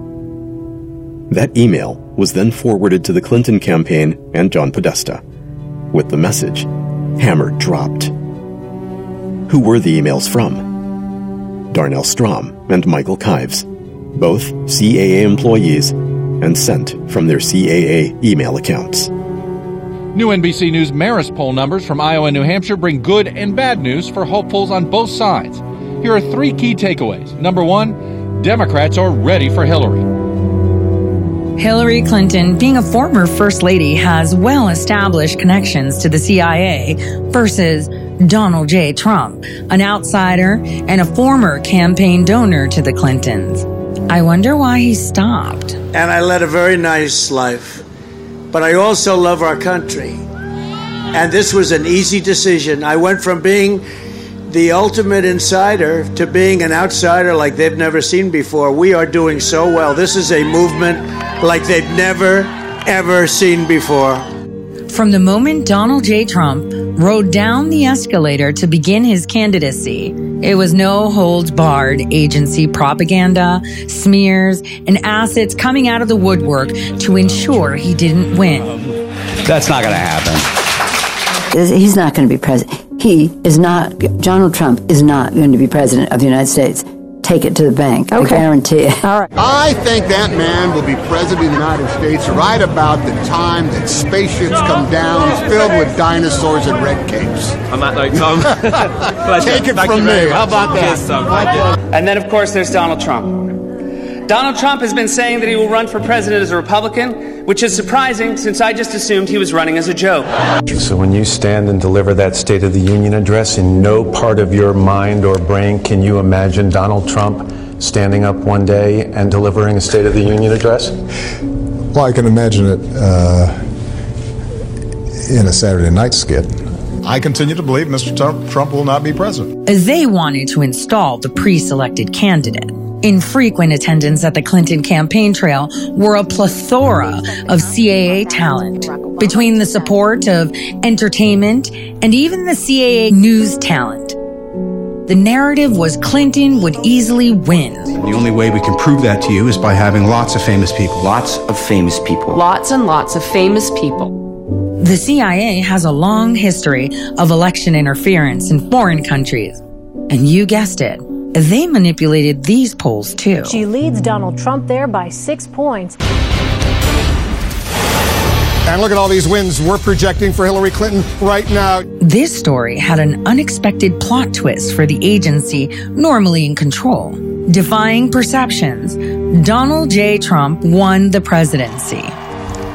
That email was then forwarded to the Clinton campaign and John Podesta. With the message, Hammer dropped. Who were the emails from? Darnell Strom and Michael Kives, both CAA employees and sent from their CAA email accounts. New NBC News Marist poll numbers from Iowa and New Hampshire bring good and bad news for hopefuls on both sides. Here are three key takeaways. Number one, Democrats are ready for Hillary. Hillary Clinton, being a former First Lady, has well established connections to the CIA versus Donald J. Trump, an outsider and a former campaign donor to the Clintons. I wonder why he stopped. And I led a very nice life. But I also love our country. And this was an easy decision. I went from being the ultimate insider to being an outsider like they've never seen before. We are doing so well. This is a movement like they've never, ever seen before. From the moment Donald J. Trump rode down the escalator to begin his candidacy, it was no holds barred agency propaganda, smears, and assets coming out of the woodwork to ensure he didn't win. That's not going to happen. He's not going to be president. He is not, Donald Trump is not going to be president of the United States. Take it to the bank. Okay. I guarantee it. All right. I think that man will be president of the United States right about the time that spaceships come down filled with dinosaurs and red capes. On that note, Tom. Take it Thank from you me. How about that? Cheers, Tom. And then, of course, there's Donald Trump. Donald Trump has been saying that he will run for president as a Republican, which is surprising since I just assumed he was running as a joke. So when you stand and deliver that State of the Union address, in no part of your mind or brain can you imagine Donald Trump standing up one day and delivering a State of the Union address? Well, I can imagine it uh, in a Saturday night skit. I continue to believe Mr. Trump, Trump will not be president. They wanted to install the pre selected candidate. In frequent attendance at the Clinton campaign trail were a plethora of CAA talent. Between the support of entertainment and even the CAA news talent, the narrative was Clinton would easily win. The only way we can prove that to you is by having lots of famous people. Lots of famous people. Lots and lots of famous people. The CIA has a long history of election interference in foreign countries. And you guessed it, they manipulated these polls too. She leads Donald Trump there by six points. And look at all these wins we're projecting for Hillary Clinton right now. This story had an unexpected plot twist for the agency normally in control. Defying perceptions, Donald J. Trump won the presidency.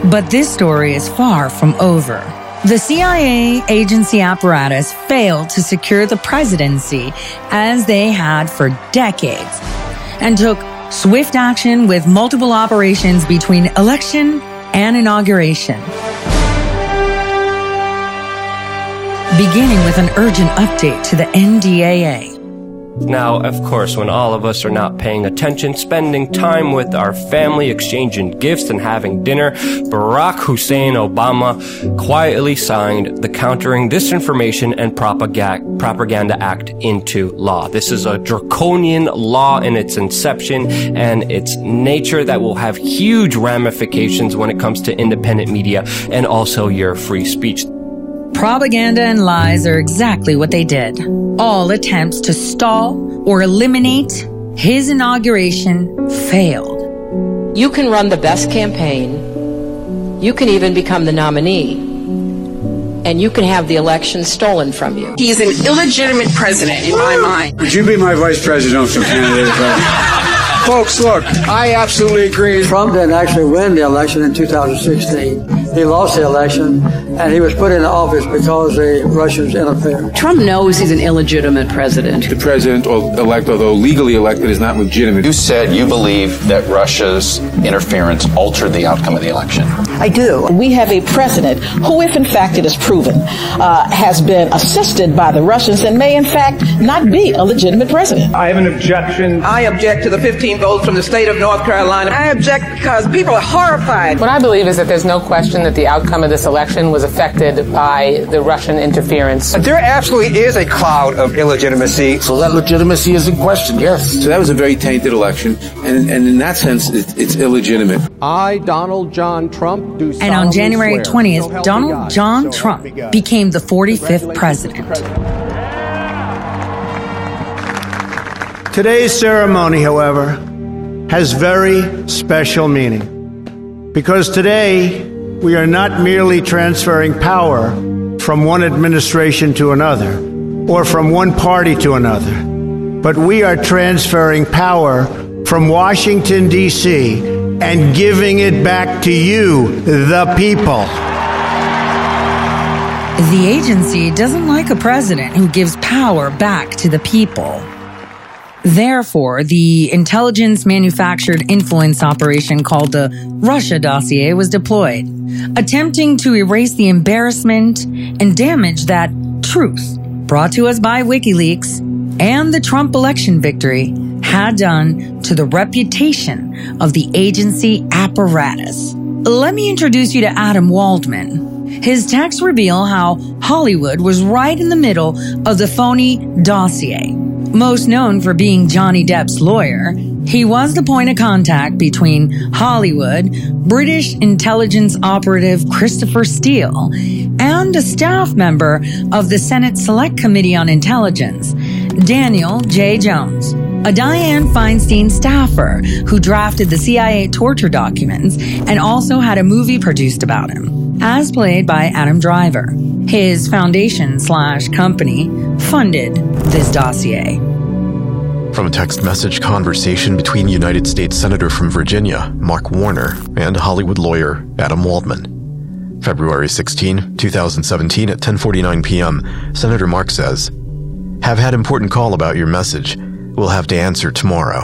But this story is far from over. The CIA agency apparatus failed to secure the presidency as they had for decades and took swift action with multiple operations between election and inauguration. Beginning with an urgent update to the NDAA. Now, of course, when all of us are not paying attention, spending time with our family, exchanging gifts, and having dinner, Barack Hussein Obama quietly signed the Countering Disinformation and Propaganda Act into law. This is a draconian law in its inception and its nature that will have huge ramifications when it comes to independent media and also your free speech. Propaganda and lies are exactly what they did. All attempts to stall or eliminate his inauguration failed. You can run the best campaign. You can even become the nominee. And you can have the election stolen from you. He's an illegitimate president in my mind. Would you be my vice presidential candidate? Folks, look, I absolutely agree. Trump didn't actually win the election in 2016. He lost the election, and he was put into office because the Russians interfered. Trump knows he's an illegitimate president. The president elect, although legally elected, is not legitimate. You said you believe that Russia's interference altered the outcome of the election. I do. We have a president who, if in fact it is proven, uh, has been assisted by the Russians and may in fact not be a legitimate president. I have an objection. I object to the 15 votes from the state of North Carolina. I object because people are horrified. What I believe is that there's no question suggestion that the outcome of this election was affected by the Russian interference. There absolutely is a cloud of illegitimacy. So that legitimacy is in question, yes. So that was a very tainted election, and, and in that sense, it, it's illegitimate. I, Donald John Trump, do And on January 20th, Donald John Trump became the 45th president. Today's ceremony, however, has very special meaning. Because today, we are not merely transferring power from one administration to another or from one party to another, but we are transferring power from Washington, D.C. and giving it back to you, the people. The agency doesn't like a president who gives power back to the people. Therefore, the intelligence manufactured influence operation called the Russia dossier was deployed, attempting to erase the embarrassment and damage that truth brought to us by WikiLeaks and the Trump election victory had done to the reputation of the agency apparatus. Let me introduce you to Adam Waldman. His texts reveal how Hollywood was right in the middle of the phony dossier. Most known for being Johnny Depp's lawyer, he was the point of contact between Hollywood, British intelligence operative Christopher Steele, and a staff member of the Senate Select Committee on Intelligence, Daniel J. Jones, a Dianne Feinstein staffer who drafted the CIA torture documents and also had a movie produced about him, as played by Adam Driver. His foundation slash company funded this dossier. From a text message conversation between United States Senator from Virginia, Mark Warner, and Hollywood lawyer Adam Waldman. February 16, 2017 at 10:49 p.m., Senator Mark says, "Have had important call about your message. We'll have to answer tomorrow."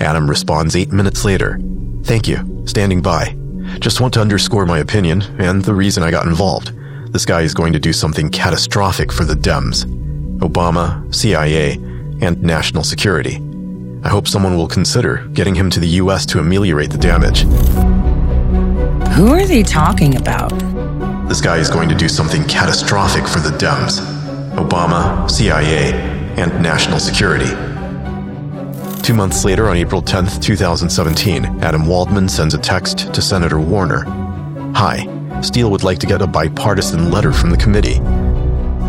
Adam responds 8 minutes later, "Thank you. Standing by. Just want to underscore my opinion and the reason I got involved. This guy is going to do something catastrophic for the Dems. Obama, CIA, and national security. I hope someone will consider getting him to the US to ameliorate the damage. Who are they talking about? This guy is going to do something catastrophic for the Dems. Obama, CIA, and national security. Two months later, on April 10th, 2017, Adam Waldman sends a text to Senator Warner. Hi, Steele would like to get a bipartisan letter from the committee.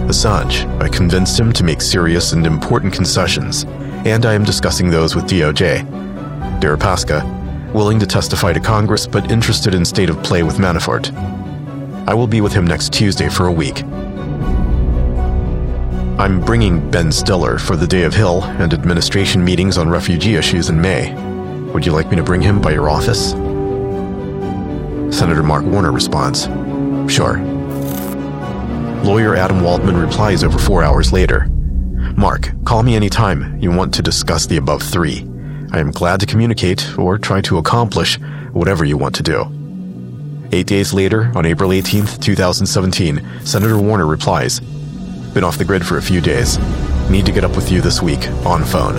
Assange, I convinced him to make serious and important concessions, and I am discussing those with DOJ. Deripaska, willing to testify to Congress but interested in state of play with Manafort. I will be with him next Tuesday for a week. I'm bringing Ben Stiller for the Day of Hill and administration meetings on refugee issues in May. Would you like me to bring him by your office? Senator Mark Warner responds, Sure. Lawyer Adam Waldman replies over four hours later. Mark, call me anytime you want to discuss the above three. I am glad to communicate or try to accomplish whatever you want to do. Eight days later, on April 18th, 2017, Senator Warner replies, Been off the grid for a few days. Need to get up with you this week, on phone.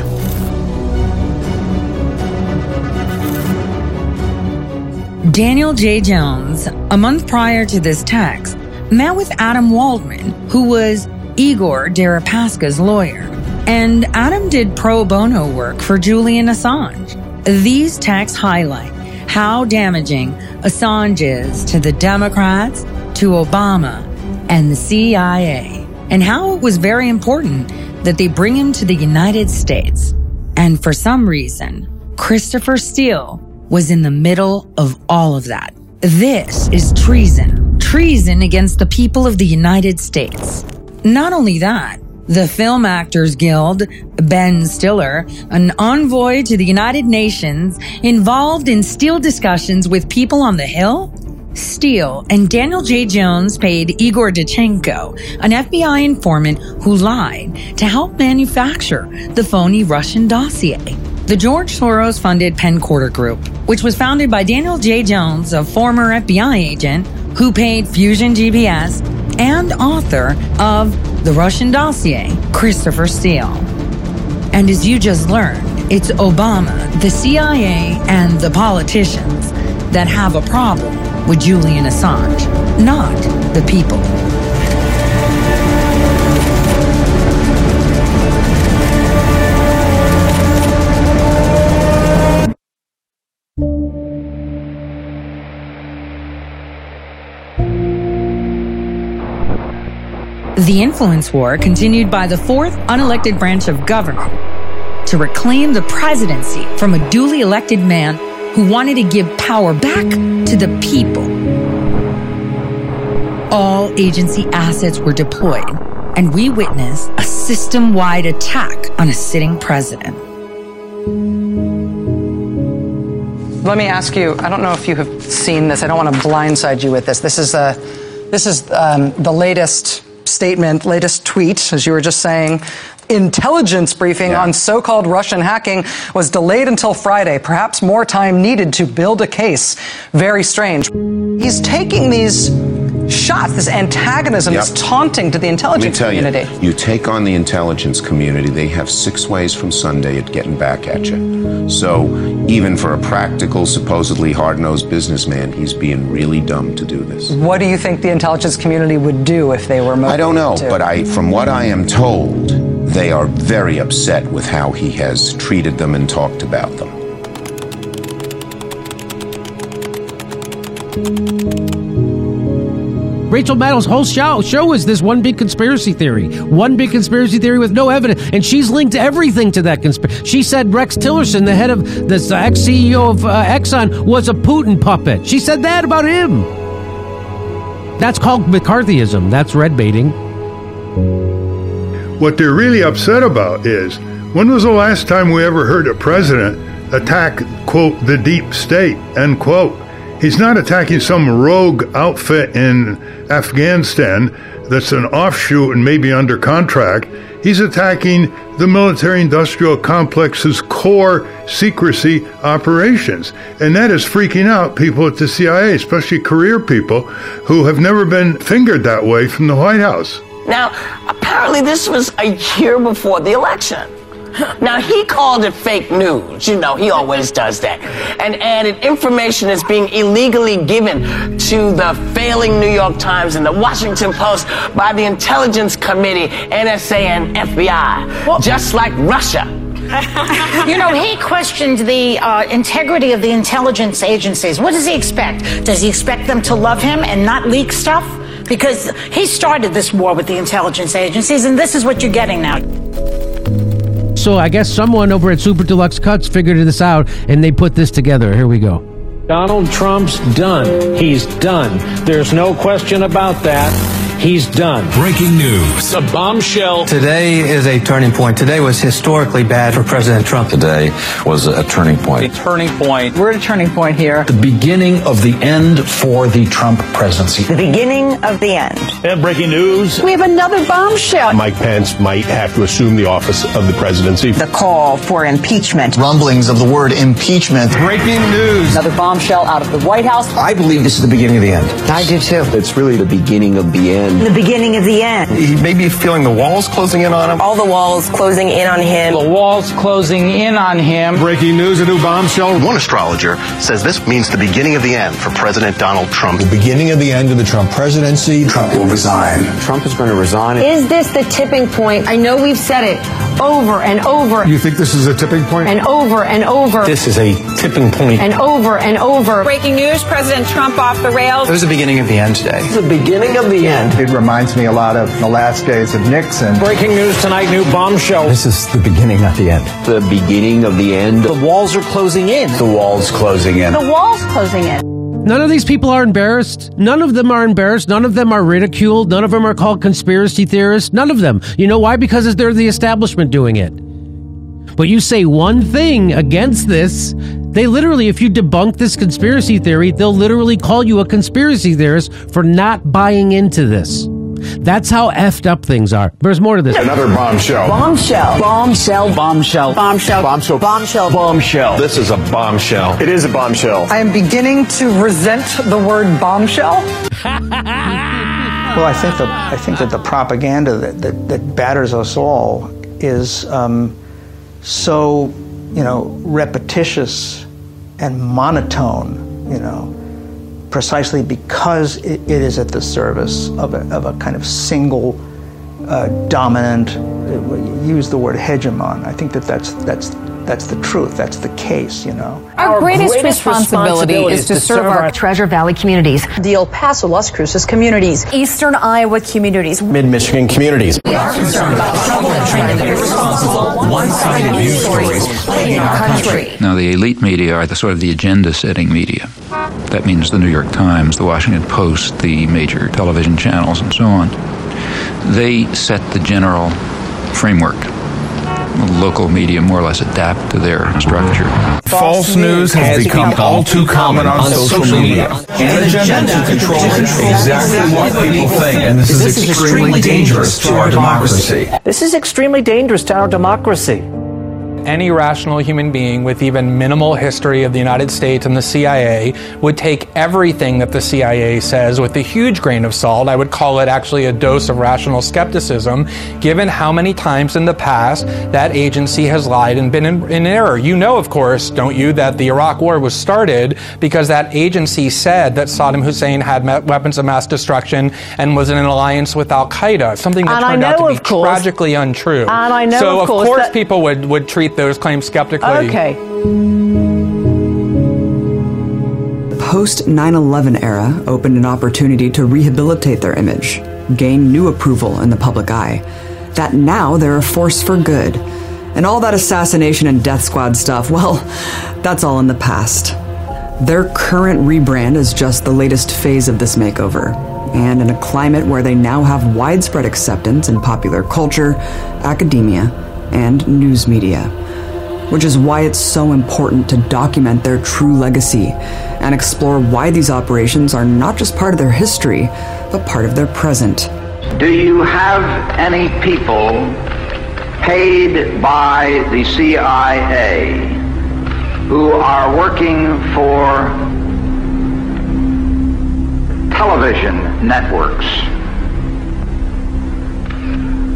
Daniel J. Jones, a month prior to this text, met with Adam Waldman, who was Igor Deripaska's lawyer. And Adam did pro bono work for Julian Assange. These texts highlight how damaging Assange is to the Democrats, to Obama, and the CIA, and how it was very important that they bring him to the United States. And for some reason, Christopher Steele was in the middle of all of that. This is treason. Treason against the people of the United States. Not only that, the Film Actors Guild, Ben Stiller, an envoy to the United Nations, involved in Steele discussions with people on the Hill? Steele and Daniel J. Jones paid Igor Danchenko, an FBI informant who lied, to help manufacture the phony Russian dossier. The George Soros funded Penn Quarter Group, which was founded by Daniel J. Jones, a former FBI agent who paid Fusion GPS and author of The Russian Dossier, Christopher Steele. And as you just learned, it's Obama, the CIA, and the politicians that have a problem with Julian Assange, not the people. The influence war continued by the fourth unelected branch of government to reclaim the presidency from a duly elected man who wanted to give power back to the people. All agency assets were deployed, and we witnessed a system wide attack on a sitting president. Let me ask you I don't know if you have seen this, I don't want to blindside you with this. This is, a, this is um, the latest statement, latest tweet, as you were just saying. Intelligence briefing yeah. on so called Russian hacking was delayed until Friday. Perhaps more time needed to build a case. Very strange. He's taking these shots, this antagonism, yep. this taunting to the intelligence community. You, you take on the intelligence community, they have six ways from Sunday at getting back at you. So even for a practical, supposedly hard-nosed businessman, he's being really dumb to do this. What do you think the intelligence community would do if they were motivated? I don't know, to? but I, from what I am told, they are very upset with how he has treated them and talked about them. Rachel Maddow's whole show, show is this one big conspiracy theory. One big conspiracy theory with no evidence. And she's linked everything to that conspiracy. She said Rex Tillerson, the head of uh, ex CEO of uh, Exxon, was a Putin puppet. She said that about him. That's called McCarthyism. That's red baiting. What they're really upset about is when was the last time we ever heard a president attack, quote, the deep state, end quote? He's not attacking some rogue outfit in Afghanistan that's an offshoot and maybe under contract. He's attacking the military industrial complex's core secrecy operations. And that is freaking out people at the CIA, especially career people who have never been fingered that way from the White House. Now, apparently, this was a year before the election. Now, he called it fake news. You know, he always does that. And added information that's being illegally given to the failing New York Times and the Washington Post by the Intelligence Committee, NSA, and FBI. Well, just like Russia. you know, he questioned the uh, integrity of the intelligence agencies. What does he expect? Does he expect them to love him and not leak stuff? Because he started this war with the intelligence agencies, and this is what you're getting now. So I guess someone over at Super Deluxe Cuts figured this out and they put this together. Here we go. Donald Trump's done. He's done. There's no question about that. He's done. Breaking news. A bombshell. Today is a turning point. Today was historically bad for President Trump. Today was a turning point. A turning point. We're at a turning point here. The beginning of the end for the Trump presidency. The beginning of the end. And breaking news. We have another bombshell. Mike Pence might have to assume the office of the presidency. The call for impeachment. Rumblings of the word impeachment. Breaking news. Another bombshell out of the White House. I believe this is the beginning of the end. I do too. It's really the beginning of the end end. The beginning of the end. He may be feeling the walls closing in on him. All the walls closing in on him. The walls closing in on him. Breaking news, a new bombshell. One astrologer says this means the beginning of the end for President Donald Trump. The beginning of the end of the Trump presidency. Trump will resign. Trump is going to resign. Is this the tipping point? I know we've said it over and over. You think this is a tipping point? And over and over. This is a tipping point. And over and over. Breaking news President Trump off the rails. It was the beginning of the end today. It's the beginning of the end. It reminds me a lot of the last days of Nixon. Breaking news tonight new bombshell. This is the beginning not the end. The beginning of the end. The walls are closing in. The walls closing in. The walls closing in. None of these people are embarrassed. None of them are embarrassed. None of them are ridiculed. None of them are called conspiracy theorists. None of them. You know why? Because they're the establishment doing it. But you say one thing against this, they literally, if you debunk this conspiracy theory, they'll literally call you a conspiracy theorist for not buying into this. That's how effed up things are. There's more to this. Another bombshell. Bombshell. Bombshell. Bombshell. Bombshell. Bombshell. Bombshell. Bombshell. This is a bombshell. It is a bombshell. I am beginning to resent the word bombshell. well, I think that I think that the propaganda that that, that batters us all is um, so you know repetitious and monotone. You know precisely because it, it is at the service of a, of a kind of single uh, dominant, uh, use the word hegemon. I think that that's, that's, that's the truth. That's the case, you know. Our, our greatest, greatest responsibility, responsibility, is to, to serve, serve our, our Treasure Valley communities, the El Paso, Las Cruces communities, Eastern Iowa communities, Mid Michigan communities. We are concerned about trouble and trying to irresponsible, one-sided news stories plaguing our country. Now, the elite media are the sort of the agenda-setting media. That means the New York Times, the Washington Post, the major television channels, and so on. They set the general framework local media more or less adapt to their structure. False news has become all too common on social media. And agenda to control exactly what people think. And this is extremely dangerous to our democracy. This is extremely dangerous to our democracy any rational human being with even minimal history of the United States and the CIA would take everything that the CIA says with a huge grain of salt. I would call it actually a dose of rational skepticism, given how many times in the past that agency has lied and been in, in error. You know, of course, don't you, that the Iraq War was started because that agency said that Saddam Hussein had weapons of mass destruction and was in an alliance with Al Qaeda, something that and turned out to be course, tragically untrue. And I know, so, of course, course people would, would treat those claims skeptically. Okay. The post 9 11 era opened an opportunity to rehabilitate their image, gain new approval in the public eye. That now they're a force for good. And all that assassination and death squad stuff, well, that's all in the past. Their current rebrand is just the latest phase of this makeover. And in a climate where they now have widespread acceptance in popular culture, academia, and news media which is why it's so important to document their true legacy and explore why these operations are not just part of their history, but part of their present. Do you have any people paid by the CIA who are working for television networks?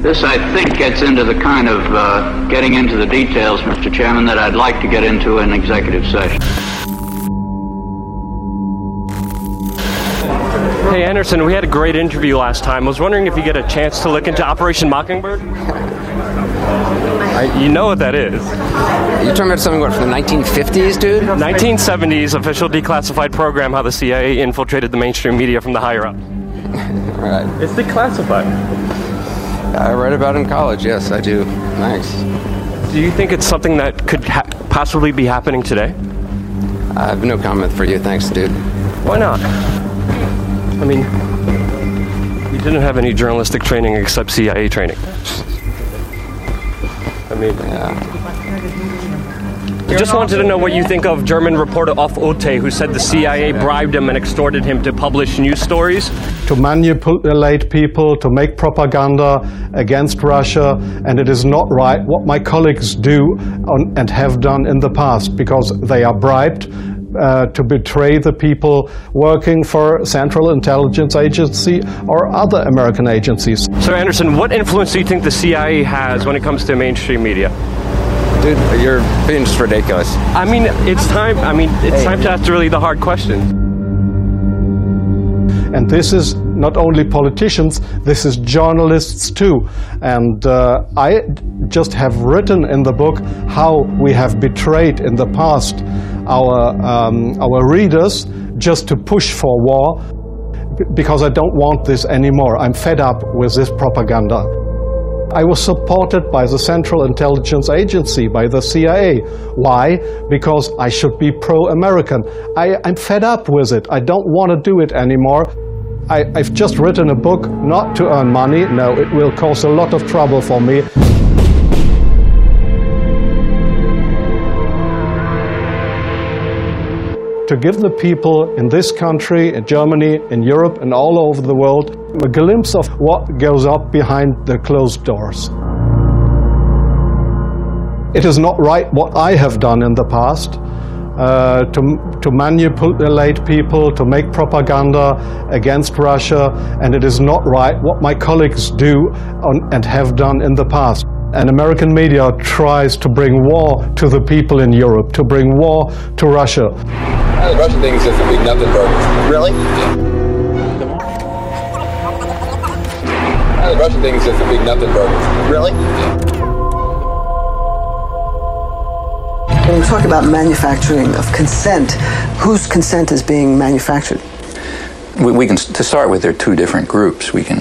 This, I think, gets into the kind of uh, getting into the details, Mr. Chairman, that I'd like to get into in executive session. Hey, Anderson, we had a great interview last time. I was wondering if you get a chance to look into Operation Mockingbird? I, you know what that is. You're talking about something what, from the 1950s, dude? 1970s official declassified program how the CIA infiltrated the mainstream media from the higher up. right. It's declassified. I read about it in college. Yes, I do. Thanks. Do you think it's something that could ha- possibly be happening today? I have no comment for you. Thanks, dude. Why not? I mean, you didn't have any journalistic training except CIA training. I mean, yeah. I just wanted to know what you think of German reporter Ulfkotte, who said the CIA bribed him and extorted him to publish news stories. To manipulate people, to make propaganda against Russia, and it is not right what my colleagues do on, and have done in the past because they are bribed uh, to betray the people working for Central Intelligence Agency or other American agencies. So, Anderson, what influence do you think the CIA has when it comes to mainstream media? Dude, you're being just ridiculous. I mean, it's time. I mean, it's hey. time to ask really the hard questions. And this is not only politicians, this is journalists too. And uh, I just have written in the book how we have betrayed in the past our, um, our readers just to push for war because I don't want this anymore. I'm fed up with this propaganda. I was supported by the Central Intelligence Agency, by the CIA. Why? Because I should be pro-American. I'm fed up with it. I don't want to do it anymore. I, I've just written a book not to earn money. No, it will cause a lot of trouble for me. To give the people in this country, in Germany, in Europe, and all over the world a glimpse of what goes up behind the closed doors. It is not right what I have done in the past. Uh, to, to manipulate people, to make propaganda against Russia, and it is not right what my colleagues do on, and have done in the past. And American media tries to bring war to the people in Europe, to bring war to Russia. The Russian thing is just a big nothing burger. Really? Yeah. The Russian thing is just a big nothing burger. Really? Yeah. When we talk about manufacturing of consent, whose consent is being manufactured? We, we can, to start with, there are two different groups. We can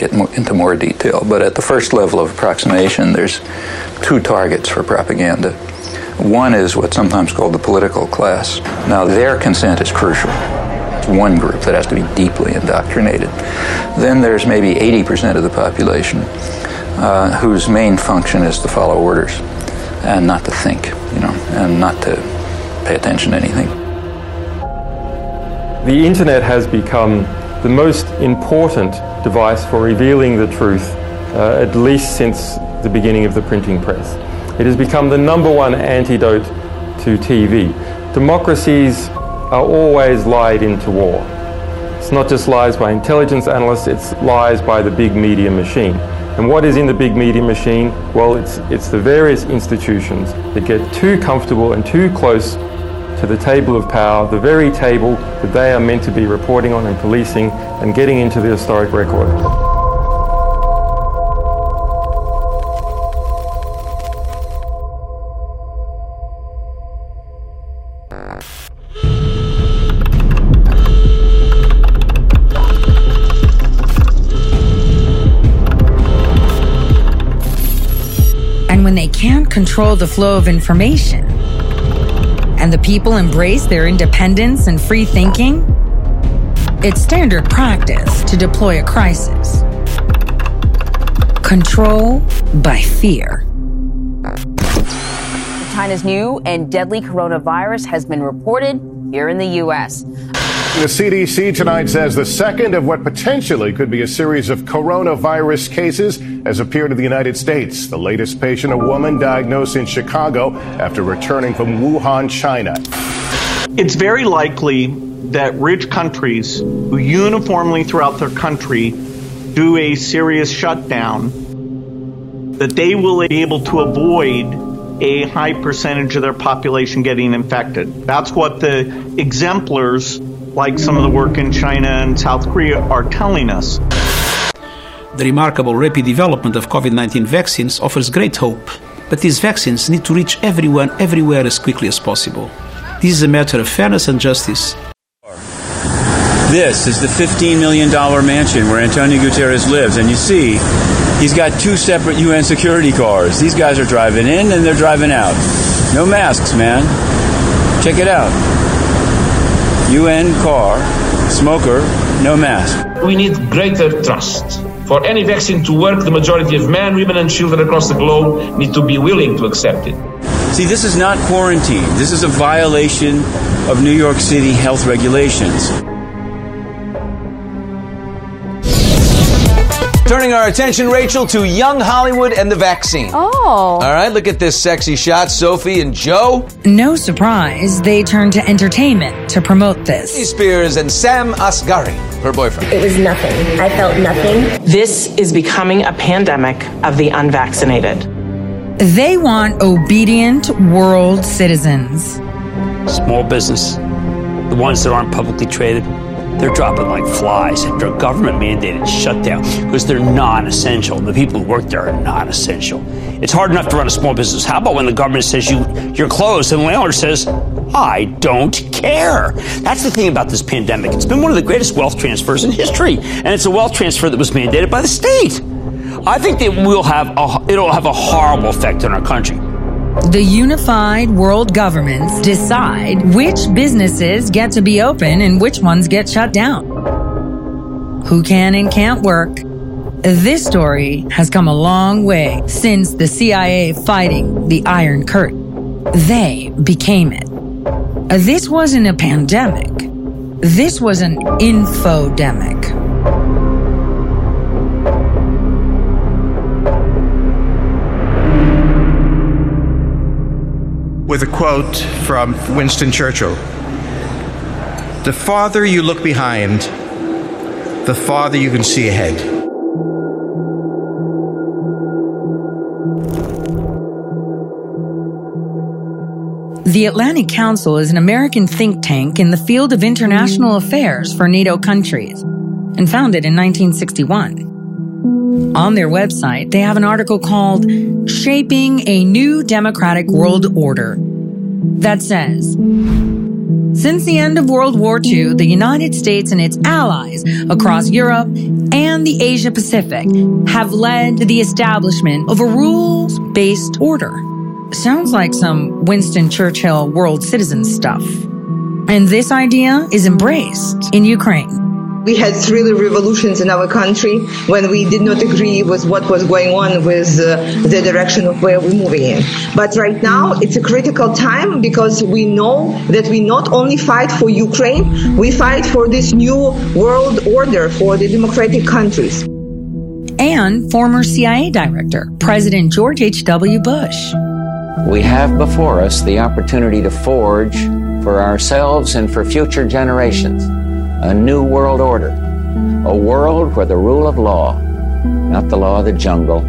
get more, into more detail, but at the first level of approximation, there's two targets for propaganda. One is what's sometimes called the political class. Now, their consent is crucial. It's one group that has to be deeply indoctrinated. Then there's maybe 80% of the population uh, whose main function is to follow orders and not to think, you know, and not to pay attention to anything. The internet has become the most important device for revealing the truth, uh, at least since the beginning of the printing press. It has become the number one antidote to TV. Democracies are always lied into war. It's not just lies by intelligence analysts, it's lies by the big media machine. And what is in the big media machine? Well, it's, it's the various institutions that get too comfortable and too close to the table of power, the very table that they are meant to be reporting on and policing and getting into the historic record. And when they can't control the flow of information, and the people embrace their independence and free thinking, it's standard practice to deploy a crisis. Control by fear. China's new and deadly coronavirus has been reported here in the U.S. The CDC tonight says the second of what potentially could be a series of coronavirus cases has appeared in the United States. The latest patient, a woman diagnosed in Chicago after returning from Wuhan, China. It's very likely that rich countries who uniformly throughout their country do a serious shutdown, that they will be able to avoid a high percentage of their population getting infected. That's what the exemplars, like some of the work in China and South Korea, are telling us. The remarkable rapid development of COVID 19 vaccines offers great hope, but these vaccines need to reach everyone everywhere as quickly as possible. This is a matter of fairness and justice. This is the $15 million mansion where Antonio Guterres lives, and you see, he's got two separate UN security cars. These guys are driving in and they're driving out. No masks, man. Check it out. UN car, smoker, no mask. We need greater trust. For any vaccine to work, the majority of men, women, and children across the globe need to be willing to accept it. See, this is not quarantine. This is a violation of New York City health regulations. Turning our attention, Rachel, to young Hollywood and the vaccine. Oh. All right, look at this sexy shot. Sophie and Joe. No surprise, they turned to entertainment to promote this. Britney Spears and Sam Asghari, her boyfriend. It was nothing. I felt nothing. This is becoming a pandemic of the unvaccinated. They want obedient world citizens. Small business, the ones that aren't publicly traded, they're dropping like flies after a government mandated shutdown because they're non essential. The people who work there are non essential. It's hard enough to run a small business. How about when the government says you, you're closed and the landlord says, I don't care? That's the thing about this pandemic. It's been one of the greatest wealth transfers in history, and it's a wealth transfer that was mandated by the state. I think that we'll have a, it'll have a horrible effect on our country. The unified world governments decide which businesses get to be open and which ones get shut down. Who can and can't work. This story has come a long way since the CIA fighting the Iron Curtain. They became it. This wasn't a pandemic. This was an infodemic. With a quote from Winston Churchill The farther you look behind, the farther you can see ahead. The Atlantic Council is an American think tank in the field of international affairs for NATO countries and founded in 1961. On their website, they have an article called Shaping a New Democratic World Order that says, since the end of World War II, the United States and its allies across Europe and the Asia Pacific have led to the establishment of a rules based order. Sounds like some Winston Churchill world citizen stuff. And this idea is embraced in Ukraine. We had three revolutions in our country when we did not agree with what was going on with uh, the direction of where we're moving in. But right now, it's a critical time because we know that we not only fight for Ukraine, we fight for this new world order for the democratic countries. And former CIA director, President George H.W. Bush. We have before us the opportunity to forge for ourselves and for future generations a new world order, a world where the rule of law, not the law of the jungle,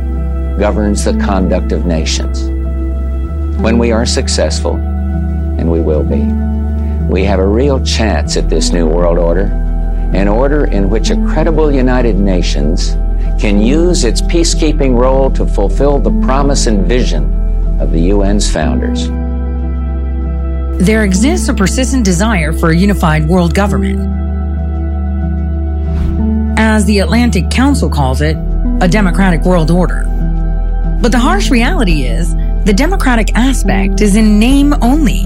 governs the conduct of nations. When we are successful, and we will be, we have a real chance at this new world order, an order in which a credible United Nations can use its peacekeeping role to fulfill the promise and vision of the UN's founders. There exists a persistent desire for a unified world government as the Atlantic Council calls it, a democratic world order. But the harsh reality is, the democratic aspect is in name only.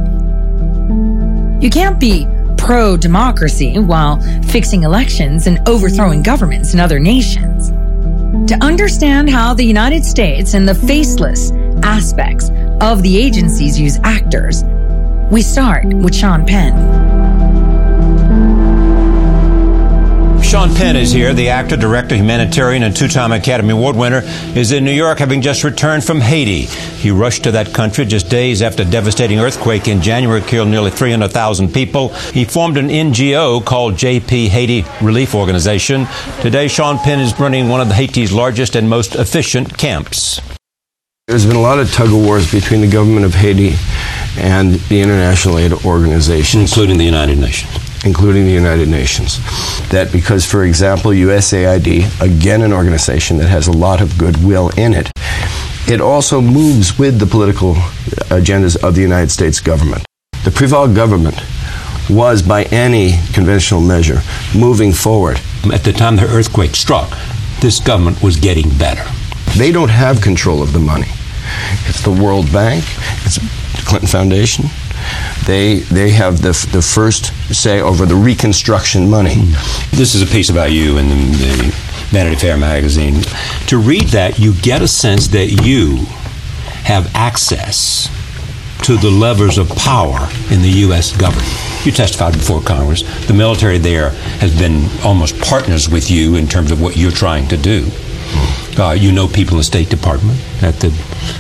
You can't be pro democracy while fixing elections and overthrowing governments in other nations. To understand how the United States and the faceless aspects of the agencies use actors, we start with Sean Penn. Sean Penn is here. The actor, director, humanitarian, and two time Academy Award winner is in New York having just returned from Haiti. He rushed to that country just days after a devastating earthquake in January killed nearly 300,000 people. He formed an NGO called JP Haiti Relief Organization. Today, Sean Penn is running one of Haiti's largest and most efficient camps. There's been a lot of tug of wars between the government of Haiti and the international aid organizations, including the United Nations including the United Nations. That because, for example, USAID, again an organization that has a lot of goodwill in it, it also moves with the political agendas of the United States government. The Preval government was, by any conventional measure, moving forward. At the time the earthquake struck, this government was getting better. They don't have control of the money. It's the World Bank, it's the Clinton Foundation, they they have the the first say over the reconstruction money. This is a piece about you in the, the Vanity Fair magazine. To read that, you get a sense that you have access to the levers of power in the U.S. government. You testified before Congress. The military there has been almost partners with you in terms of what you're trying to do. Uh, you know people in the State Department at the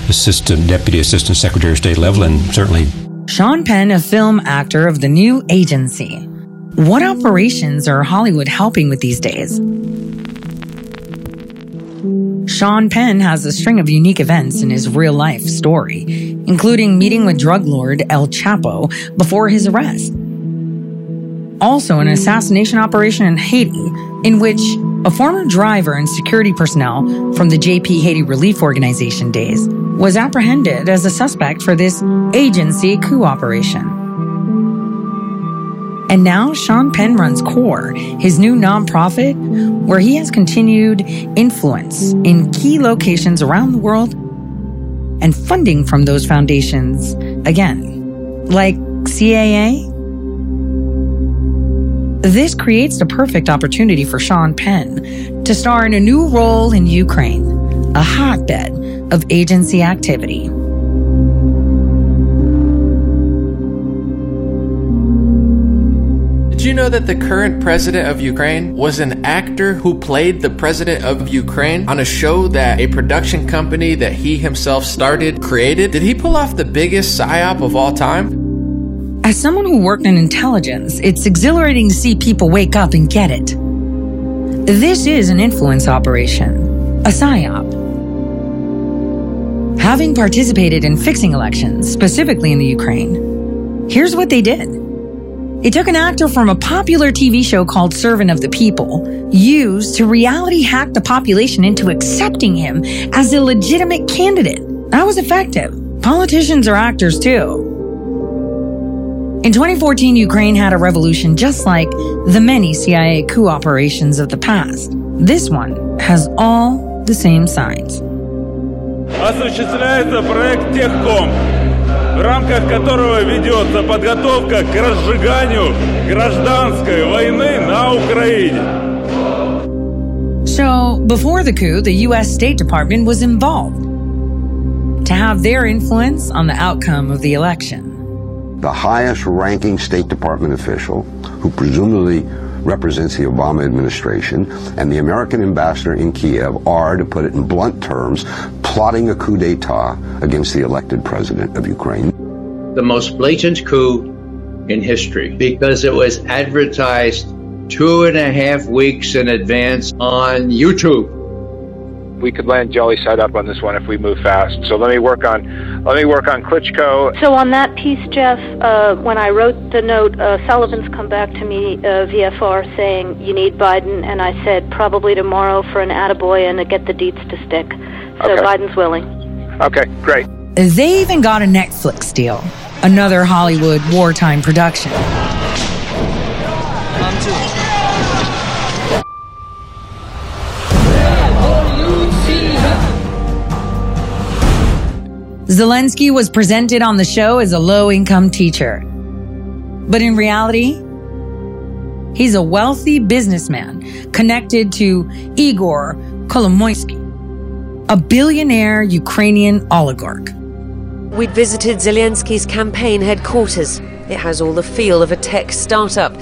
assistant, deputy assistant secretary of state level, and certainly Sean Penn, a film actor of the new agency. What operations are Hollywood helping with these days? Sean Penn has a string of unique events in his real life story, including meeting with drug lord El Chapo before his arrest. Also, an assassination operation in Haiti, in which a former driver and security personnel from the JP Haiti Relief Organization days was apprehended as a suspect for this agency coup operation. And now Sean Penn runs CORE, his new nonprofit, where he has continued influence in key locations around the world and funding from those foundations again, like CAA. This creates the perfect opportunity for Sean Penn to star in a new role in Ukraine, a hotbed of agency activity. Did you know that the current president of Ukraine was an actor who played the president of Ukraine on a show that a production company that he himself started created? Did he pull off the biggest psyop of all time? As someone who worked in intelligence, it's exhilarating to see people wake up and get it. This is an influence operation, a psyop. Having participated in fixing elections, specifically in the Ukraine, Here's what they did. They took an actor from a popular TV show called Servant of the People, used to reality hack the population into accepting him as a legitimate candidate. That was effective. Politicians are actors too. In 2014, Ukraine had a revolution just like the many CIA coup operations of the past. This one has all the same signs. Осуществляется проект Техком, в рамках которого ведется подготовка к разжиганию гражданской войны на Украине. So, before the coup, the U.S. State Department was involved to have their influence on the outcome of the election. The highest ranking State Department official, who presumably represents the Obama administration, and the American ambassador in Kiev are, to put it in blunt terms, plotting a coup d'etat against the elected president of Ukraine. The most blatant coup in history because it was advertised two and a half weeks in advance on YouTube. We could land jelly side up on this one if we move fast. So let me work on let me work on Klitschko. So on that piece, Jeff, uh, when I wrote the note, uh, Sullivan's come back to me uh, VFR saying you need Biden, and I said probably tomorrow for an attaboy and to get the deets to stick. So Okay. Biden's willing. Okay, great. They even got a Netflix deal, another Hollywood wartime production. Zelensky was presented on the show as a low income teacher. But in reality, he's a wealthy businessman connected to Igor Kolomoisky, a billionaire Ukrainian oligarch. We'd visited Zelensky's campaign headquarters. It has all the feel of a tech startup.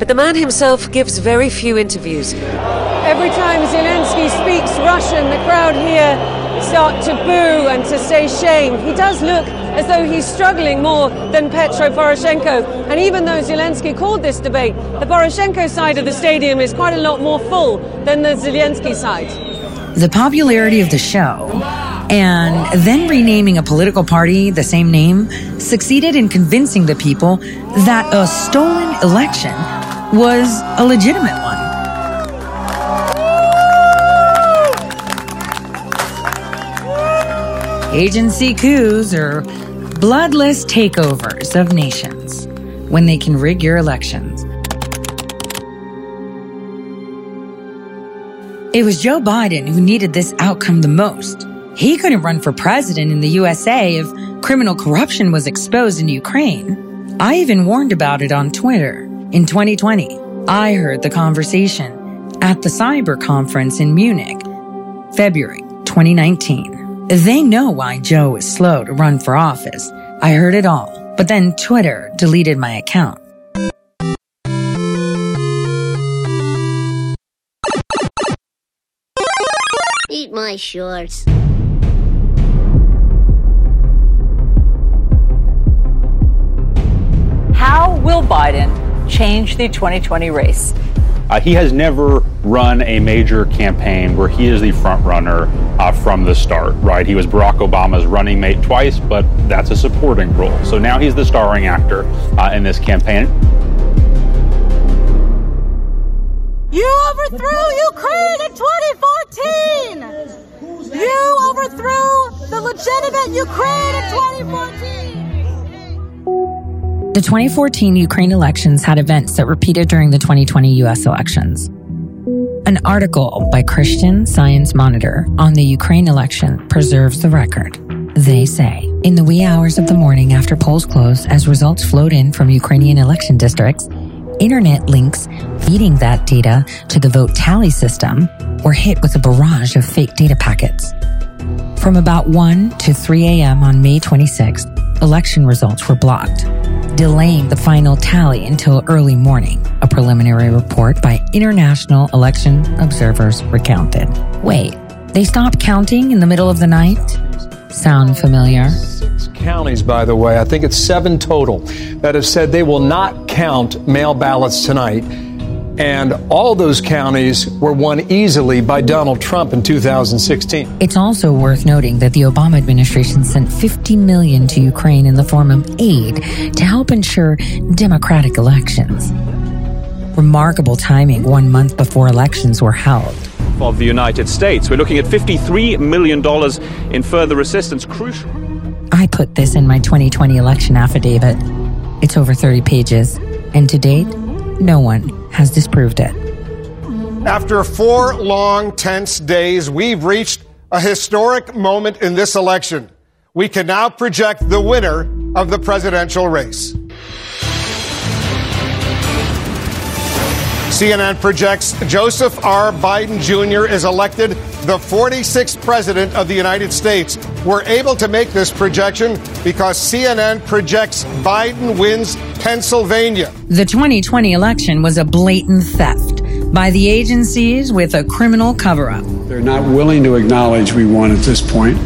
But the man himself gives very few interviews. Every time Zelensky speaks Russian, the crowd here start to boo and to say shame. He does look as though he's struggling more than Petro Poroshenko. And even though Zelensky called this debate, the Poroshenko side of the stadium is quite a lot more full than the Zelensky side. The popularity of the show and then renaming a political party the same name succeeded in convincing the people that a stolen election was a legitimate one. Agency coups are bloodless takeovers of nations when they can rig your elections. It was Joe Biden who needed this outcome the most. He couldn't run for president in the USA if criminal corruption was exposed in Ukraine. I even warned about it on Twitter. In 2020, I heard the conversation at the cyber conference in Munich, February 2019. They know why Joe is slow to run for office. I heard it all, but then Twitter deleted my account. Eat my shorts. How will Biden change the 2020 race? Uh, he has never run a major campaign where he is the front runner uh, from the start, right? He was Barack Obama's running mate twice, but that's a supporting role. So now he's the starring actor uh, in this campaign. You overthrew Ukraine in 2014! You overthrew the legitimate Ukraine in 2014! The 2014 Ukraine elections had events that repeated during the 2020 US elections. An article by Christian Science Monitor on the Ukraine election preserves the record. They say, in the wee hours of the morning after polls closed, as results flowed in from Ukrainian election districts, internet links feeding that data to the vote tally system were hit with a barrage of fake data packets. From about 1 to 3 a.m. on May 26th, election results were blocked, delaying the final tally until early morning, a preliminary report by international election observers recounted. Wait, they stopped counting in the middle of the night? Sound familiar? counties, by the way, I think it's seven total, that have said they will not count mail ballots tonight And all those counties were won easily by Donald Trump in 2016. It's also worth noting that the Obama administration sent 50 million to Ukraine in the form of aid to help ensure democratic elections. Remarkable timing one month before elections were held. Of the United States. We're looking at $53 million in further assistance. Crucial. I put this in my 2020 election affidavit. It's over 30 pages, and to date, no one has disproved it. After four long, tense days, we've reached a historic moment in this election. We can now project the winner of the presidential race. CNN projects Joseph R. Biden Jr. is elected the 46th president of the United States. We're able to make this projection because CNN projects Biden wins Pennsylvania. The 2020 election was a blatant theft by the agencies with a criminal cover up. They're not willing to acknowledge we won at this point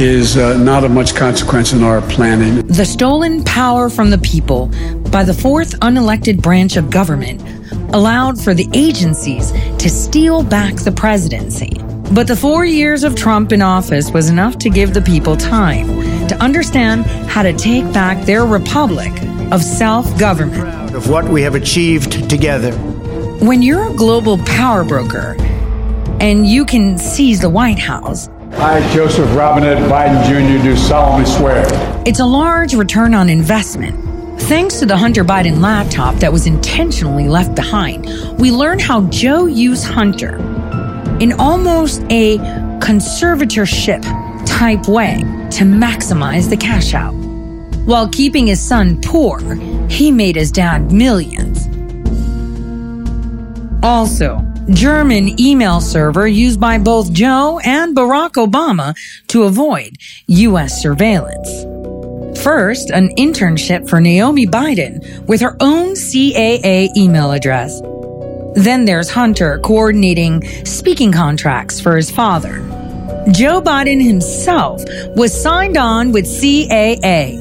is uh, not of much consequence in our planning. The stolen power from the people by the fourth unelected branch of government allowed for the agencies to steal back the presidency. But the four years of Trump in office was enough to give the people time to understand how to take back their republic of self government. Of what we have achieved together. When you're a global power broker and you can seize the White House, I, Joseph Robinette Biden Jr., do solemnly swear. It's a large return on investment. Thanks to the Hunter Biden laptop that was intentionally left behind, we learn how Joe used Hunter in almost a conservatorship type way to maximize the cash out. While keeping his son poor, he made his dad millions. Also, German email server used by both Joe and Barack Obama to avoid U.S. surveillance. First, an internship for Naomi Biden with her own CAA email address. Then there's Hunter coordinating speaking contracts for his father. Joe Biden himself was signed on with CAA.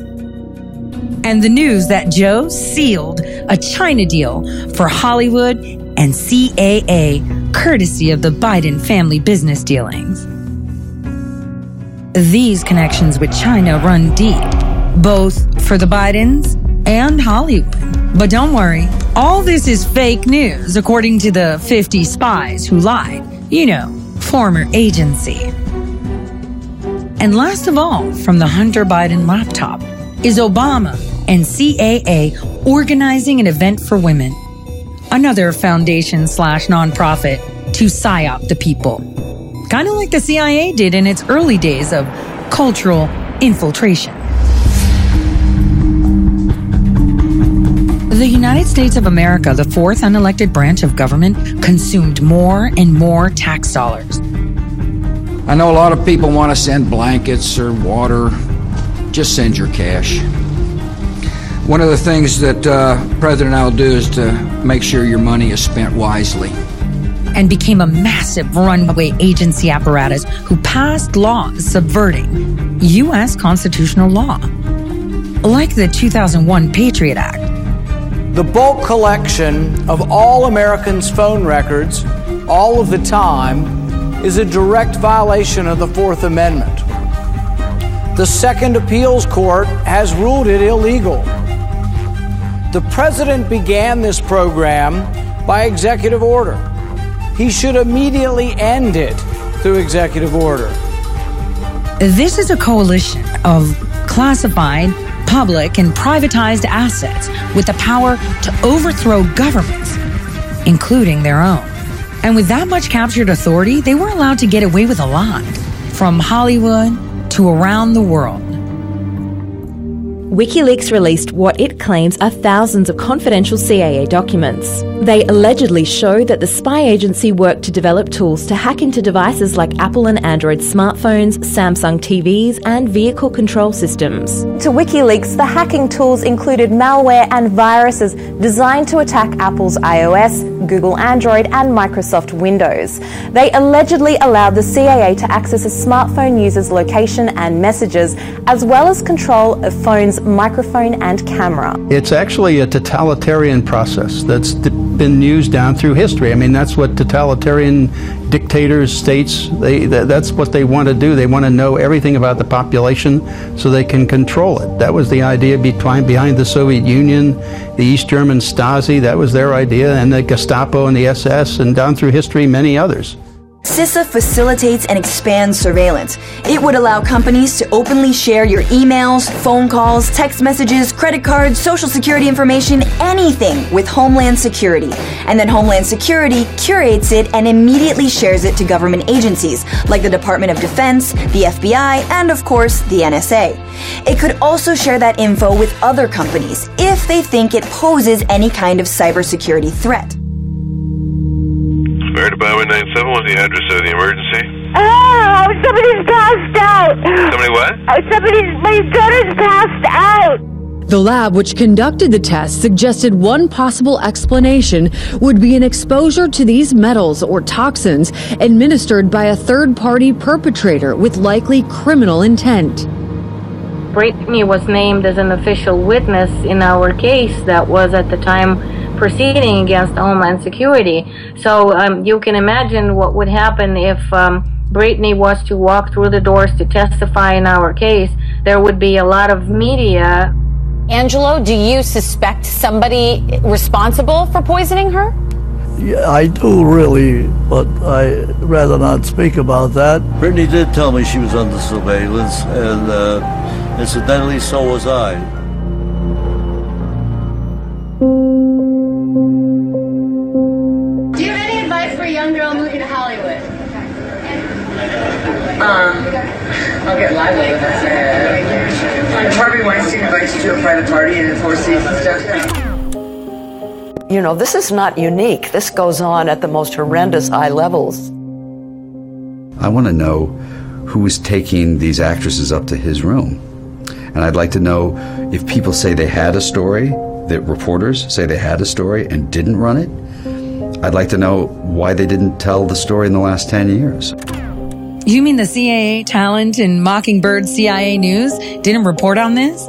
And the news that Joe sealed a China deal for Hollywood and CAA, courtesy of the Biden family business dealings. These connections with China run deep, both for the Bidens and Hollywood. But don't worry, all this is fake news, according to the 50 spies who lied. You know, former agency. And last of all, from the Hunter Biden laptop, is Obama and CAA organizing an event for women another foundation slash nonprofit to psyop the people. Kind of like the CIA did in its early days of cultural infiltration. The United States of America, the fourth unelected branch of government, consumed more and more tax dollars. I know a lot of people want to send blankets or water. Just send your cash. One of the things that uh, President I will do is to make sure your money is spent wisely. And became a massive runaway agency apparatus who passed laws subverting U.S. constitutional law, like the 2001 Patriot Act. The bulk collection of all Americans' phone records, all of the time, is a direct violation of the Fourth Amendment. The Second Appeals Court has ruled it illegal. The president began this program by executive order. He should immediately end it through executive order. This is a coalition of classified, public, and privatized assets with the power to overthrow governments, including their own. And with that much captured authority, they were allowed to get away with a lot, from Hollywood to around the world. WikiLeaks released what it claims are thousands of confidential CIA documents. They allegedly show that the spy agency worked to develop tools to hack into devices like Apple and Android smartphones, Samsung TVs, and vehicle control systems. To WikiLeaks, the hacking tools included malware and viruses designed to attack Apple's iOS, Google Android, and Microsoft Windows. They allegedly allowed the CIA to access a smartphone user's location and messages, as well as control of phone's microphone and camera. It's actually a totalitarian process that's been used down through history. I mean, that's what totalitarian dictators, states, they, that's what they want to do. They want to know everything about the population so they can control it. That was the idea behind, the Soviet Union, the East German Stasi, that was their idea, and the Gestapo and the SS, and down through history, many others. CISA facilitates and expands surveillance. It would allow companies to openly share your emails, phone calls, text messages, credit cards, social security information, anything with Homeland Security. And then Homeland Security curates it and immediately shares it to government agencies like the Department of Defense, the FBI, and of course, the NSA. It could also share that info with other companies if they think it poses any kind of cybersecurity threat. Fire Department 97, what's the address of the emergency? Oh, somebody's passed out. Somebody what? Uh, oh, somebody's, my daughter's passed out. The lab which conducted the test suggested one possible explanation would be an exposure to these metals or toxins administered by a third party perpetrator with likely criminal intent. Brittany was named as an official witness in our case that was at the time proceeding against Homeland Security. So um, you can imagine what would happen if um, Brittany was to walk through the doors to testify in our case. There would be a lot of media. Angelo, do you suspect somebody responsible for poisoning her? Yeah, I do really, but I rather not speak about that. Brittany did tell me she was under surveillance, and uh, incidentally, so was I. Um, I'll get lively with this. Harvey Weinstein invites you to a private party and the Four Seasons stuff. You know, this is not unique. This goes on at the most horrendous high levels. I want to know who is taking these actresses up to his room. And I'd like to know if people say they had a story, that reporters say they had a story and didn't run it, I'd like to know why they didn't tell the story in the last 10 years. You mean the CIA talent in Mockingbird CIA News didn't report on this?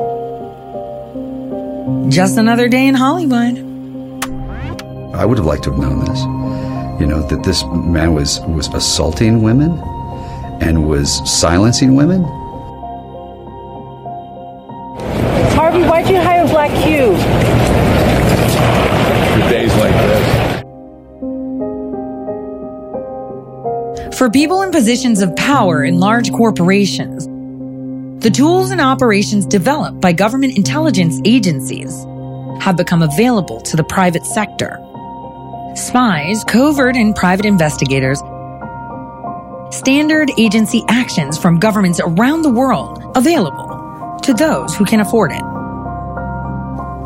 Just another day in Hollywood. I would have liked to have known this. You know, that this man was, was assaulting women and was silencing women. Harvey, why'd you hire Black Cube? For people in positions of power in large corporations, the tools and operations developed by government intelligence agencies have become available to the private sector. Spies, covert and private investigators, standard agency actions from governments around the world available to those who can afford it.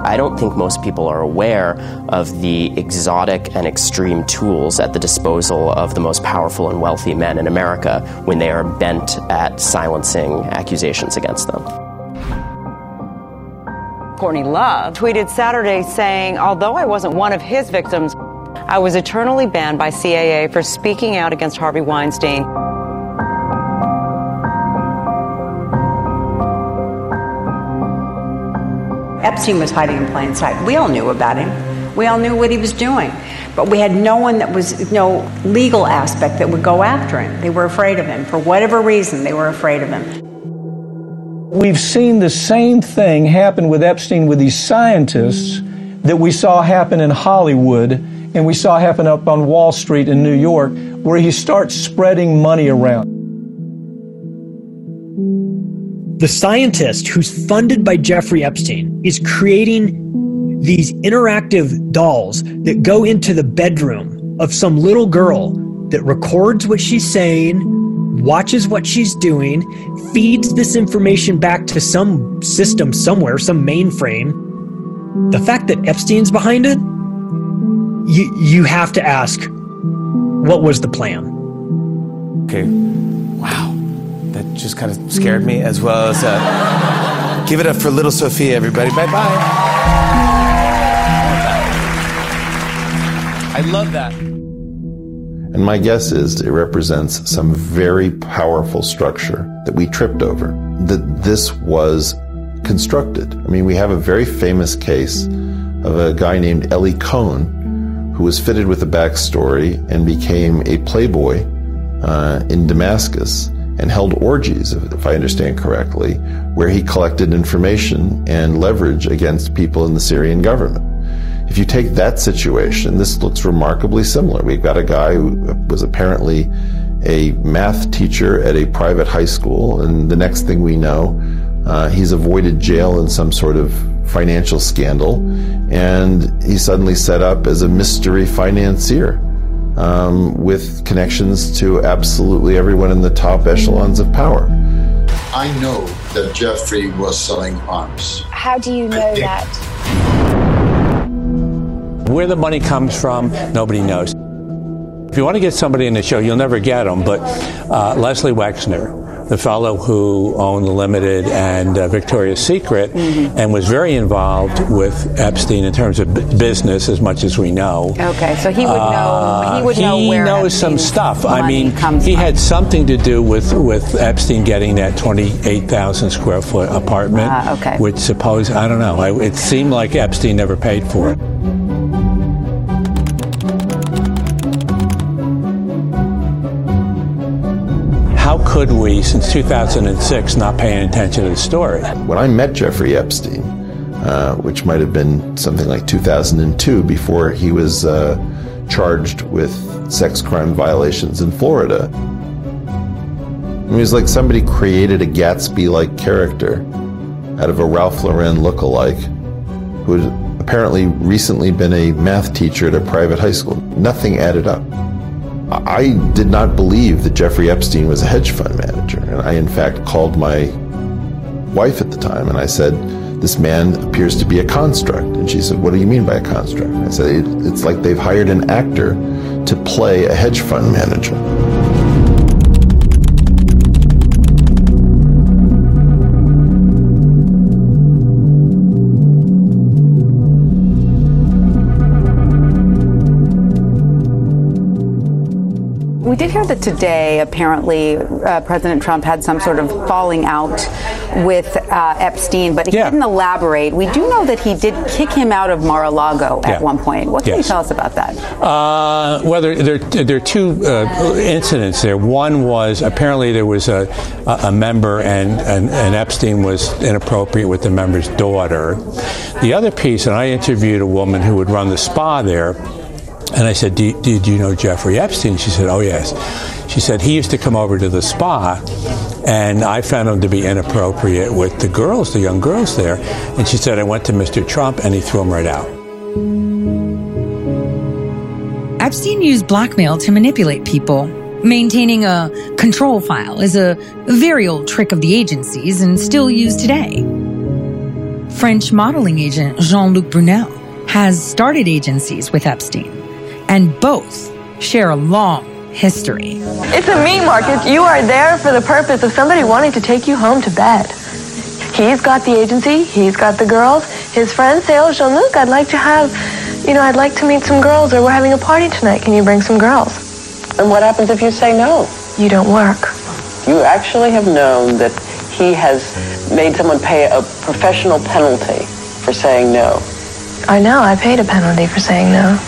I don't think most people are aware of the exotic and extreme tools at the disposal of the most powerful and wealthy men in America when they are bent at silencing accusations against them. Courtney Love tweeted Saturday saying, Although I wasn't one of his victims, I was eternally banned by CAA for speaking out against Harvey Weinstein. Epstein was hiding in plain sight. We all knew about him. We all knew what he was doing. But we had no one that was no legal aspect that would go after him. They were afraid of him. For whatever reason, they were afraid of him. We've seen the same thing happen with Epstein with these scientists that we saw happen in Hollywood and we saw happen up on Wall Street in New York, where he starts spreading money around. The scientist who's funded by Jeffrey Epstein is creating these interactive dolls that go into the bedroom of some little girl that records what she's saying, watches what she's doing, feeds this information back to some system somewhere, some mainframe. The fact that Epstein's behind it, you, you have to ask, what was the plan? Okay. Wow. That just kind of scared me as well as uh, give it up for little Sophia, everybody. Bye bye. I love that. And my guess is it represents some very powerful structure that we tripped over, that this was constructed. I mean, we have a very famous case of a guy named Eli Cohen who was fitted with a backstory and became a playboy uh, in Damascus and held orgies, if I understand correctly, where he collected information and leverage against people in the Syrian government. If you take that situation, this looks remarkably similar. We've got a guy who was apparently a math teacher at a private high school, and the next thing we know, uh, he's avoided jail in some sort of financial scandal, and he's suddenly set up as a mystery financier um, with connections to absolutely everyone in the top echelons of power. I know that Jeffrey was selling arms. How do you know that? Where the money comes from, nobody knows. If you want to get somebody in the show, you'll never get them, but uh, Leslie Wexner, the fellow who owned the Limited and uh, Victoria's Secret, mm-hmm. and was very involved with Epstein in terms of b- business, as much as we know. Okay, so he would know. he would know he where knows some stuff. I mean, he had something to do with with Epstein getting that twenty-eight thousand square foot apartment, uh, okay. which suppose I don't know. I, it seemed like Epstein never paid for it. How could we, since 2006, not pay any attention to the story? When I met Jeffrey Epstein, uh, which might have been something like 2002, before he was uh, charged with sex crime violations in Florida, it was like somebody created a Gatsby like character out of a Ralph Lauren look-alike who had apparently recently been a math teacher at a private high school. Nothing added up. I did not believe that Jeffrey Epstein was a hedge fund manager. And I, in fact, called my wife at the time and I said, This man appears to be a construct. And she said, What do you mean by a construct? I said, It's like they've hired an actor to play a hedge fund manager. Today, apparently, uh, President Trump had some sort of falling out with uh, Epstein, but he Yeah. didn't elaborate. We do know that he did kick him out of Mar-a-Lago at Yeah. one point. What can Yes. you tell us about that? Uh, well, there, there, there are two uh, incidents there. One was apparently there was a, a a member, and, and, and Epstein was inappropriate with the member's daughter. The other piece, and I interviewed a woman who would run the spa there, and I said, do, Did you know Jeffrey Epstein? She said, Oh, yes. She said, He used to come over to the spa, and I found him to be inappropriate with the girls, the young girls there. And she said, I went to Mr. Trump, and he threw him right out. Epstein used blackmail to manipulate people. Maintaining a control file is a very old trick of the agencies and still used today. French modeling agent Jean Luc Brunel has started agencies with Epstein, and both share a long history. It's a me, Marcus. You are there for the purpose of somebody wanting to take you home to bed. He's got the agency, he's got the girls. His friend say, oh, Jean-Luc, I'd like to have, you know, I'd like to meet some girls or we're having a party tonight. Can you bring some girls? And what happens if you say no? You don't work. You actually have known that he has made someone pay a professional penalty for saying no. I know, I paid a penalty for saying no.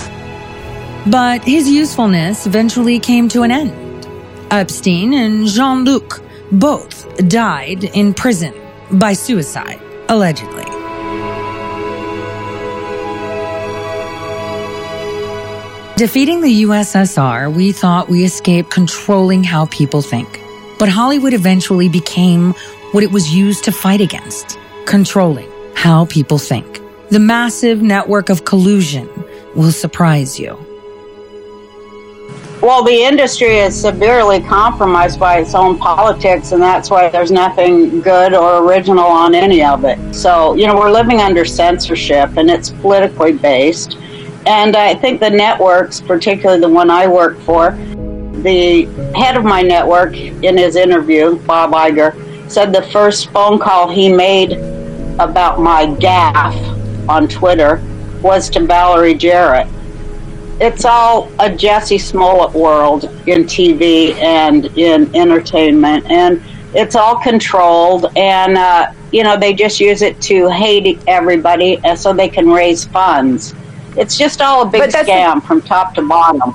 But his usefulness eventually came to an end. Epstein and Jean Luc both died in prison by suicide, allegedly. Defeating the USSR, we thought we escaped controlling how people think. But Hollywood eventually became what it was used to fight against controlling how people think. The massive network of collusion will surprise you. Well, the industry is severely compromised by its own politics, and that's why there's nothing good or original on any of it. So, you know, we're living under censorship, and it's politically based. And I think the networks, particularly the one I work for, the head of my network in his interview, Bob Iger, said the first phone call he made about my gaffe on Twitter was to Valerie Jarrett. It's all a Jussie Smollett world in TV and in entertainment, and it's all controlled. And uh, you know, they just use it to hate everybody, so they can raise funds. It's just all a big scam from top to bottom.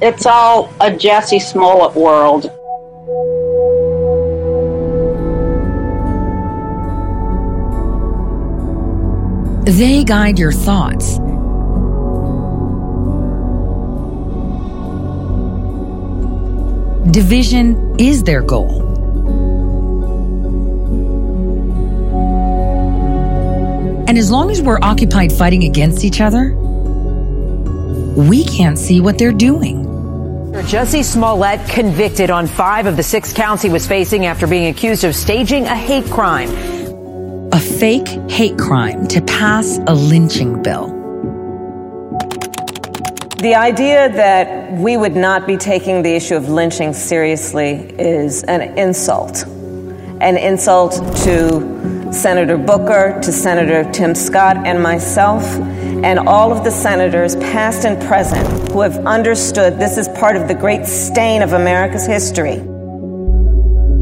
It's all a Jussie Smollett world. They guide your thoughts. Division is their goal. And as long as we're occupied fighting against each other, we can't see what they're doing. Jussie Smollett convicted on five of the six counts he was facing after being accused of staging a hate crime. A fake hate crime to pass a lynching bill. The idea that we would not be taking the issue of lynching seriously is an insult. An insult to Senator Booker, to Senator Tim Scott, and myself, and all of the senators, past and present, who have understood this is part of the great stain of America's history.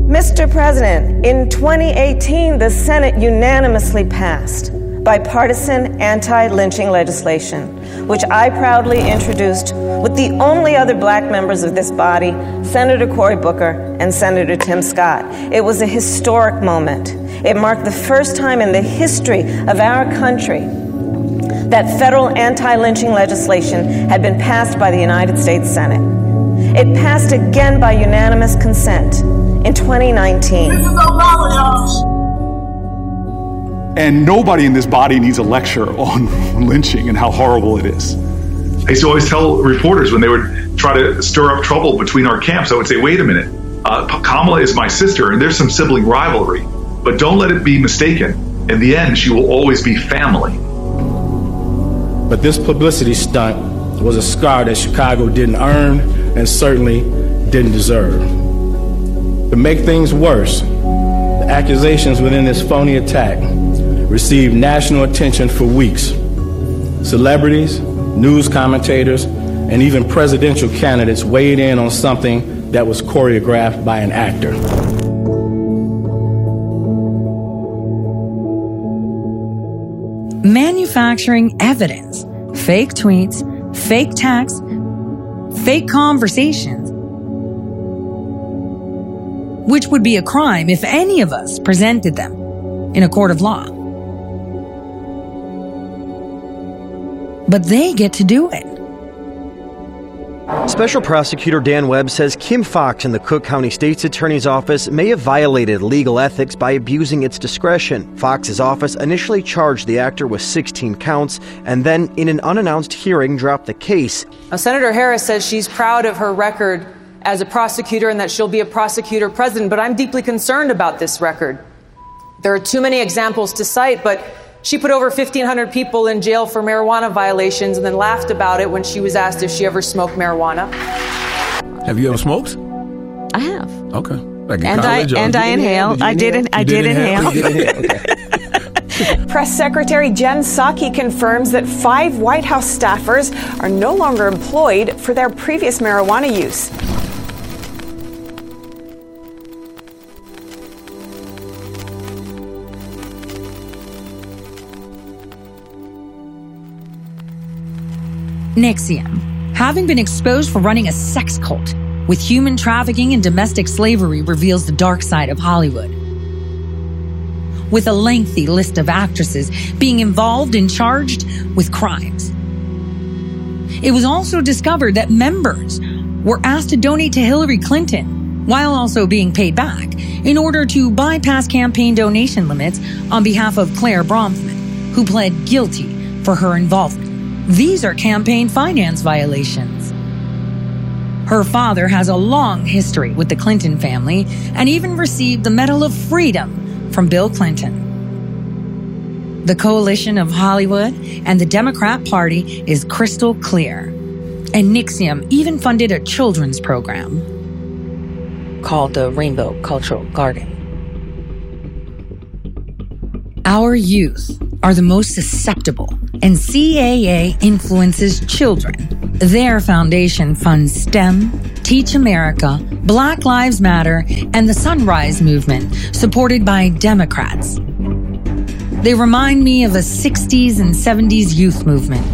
Mr. President, in 2018, the Senate unanimously passed bipartisan anti lynching legislation, which I proudly introduced with the only other black members of this body, Senator Cory Booker and Senator Tim Scott. It was a historic moment. It marked the first time in the history of our country that federal anti lynching legislation had been passed by the United States Senate. It passed again by unanimous consent in 2019. And nobody in this body needs a lecture on lynching and how horrible it is. I used to always tell reporters when they would try to stir up trouble between our camps, I would say, wait a minute, uh, Kamala is my sister, and there's some sibling rivalry, but don't let it be mistaken. In the end, she will always be family. But this publicity stunt was a scar that Chicago didn't earn and certainly didn't deserve. To make things worse, the accusations within this phony attack received national attention for weeks. Celebrities, news commentators, and even presidential candidates weighed in on something that was choreographed by an actor. Manufacturing evidence, fake tweets, fake texts, fake conversations, which would be a crime if any of us presented them in a court of law. But they get to do it. Special Prosecutor Dan Webb says Kim Foxx in the Cook County State's Attorney's Office may have violated legal ethics by abusing its discretion. Foxx's office initially charged the actor with 16 counts and then, in an unannounced hearing, dropped the case. Now, Senator Harris says she's proud of her record as a prosecutor and that she'll be a prosecutor president, but I'm deeply concerned about this record. There are too many examples to cite, but she put over 1,500 people in jail for marijuana violations and then laughed about it when she was asked if she ever smoked marijuana. Have you ever smoked? I have. Okay. Like and I and I inhale. I did. I did inhale. Press Secretary Jen Psaki confirms that five White House staffers are no longer employed for their previous marijuana use. NXIVM, having been exposed for running a sex cult with human trafficking and domestic slavery, reveals the dark side of Hollywood. With a lengthy list of actresses being involved and charged with crimes. It was also discovered that members were asked to donate to Hillary Clinton while also being paid back in order to bypass campaign donation limits on behalf of Clare Bronfman, who pled guilty for her involvement. These are campaign finance violations. Her father has a long history with the Clinton family and even received the Medal of Freedom from Bill Clinton. The coalition of Hollywood and the Democrat Party is crystal clear. And NXIVM even funded a children's program called the Rainbow Cultural Garden. Our youth are the most susceptible, and CAA influences children. Their foundation funds STEM, Teach America, Black Lives Matter, and the Sunrise Movement, supported by Democrats. They remind me of a 60s and 70s youth movement.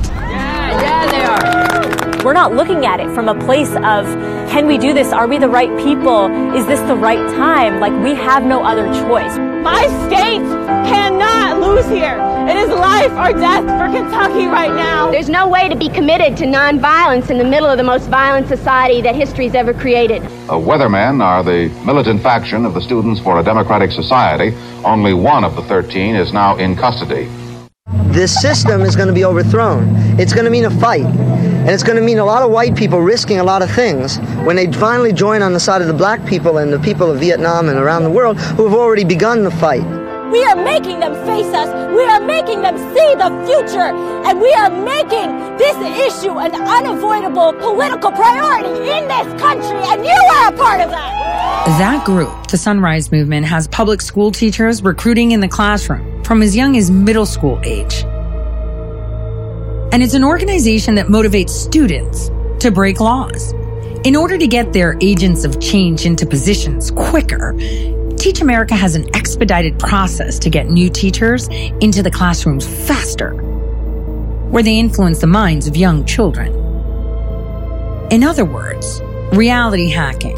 Yeah, they are. We're not looking at it from a place of, can we do this? Are we the right people? Is this the right time? Like, we have no other choice. My state cannot lose here. It is life or death for Kentucky right now. There's no way to be committed to nonviolence in the middle of the most violent society that history's ever created. The Weathermen are the militant faction of the Students for a Democratic Society. Only one of the 13 is now in custody. This system is going to be overthrown. It's going to mean a fight. And it's going to mean a lot of white people risking a lot of things when they finally join on the side of the black people and the people of Vietnam and around the world who have already begun the fight. We are making them face us. We are making them see the future. And we are making this issue an unavoidable political priority in this country. And you are a part of that. That group, the Sunrise Movement, has public school teachers recruiting in the classroom from as young as middle school age. And it's an organization that motivates students to break laws. In order to get their agents of change into positions quicker, Teach America has an expedited process to get new teachers into the classrooms faster, where they influence the minds of young children. In other words, reality hacking,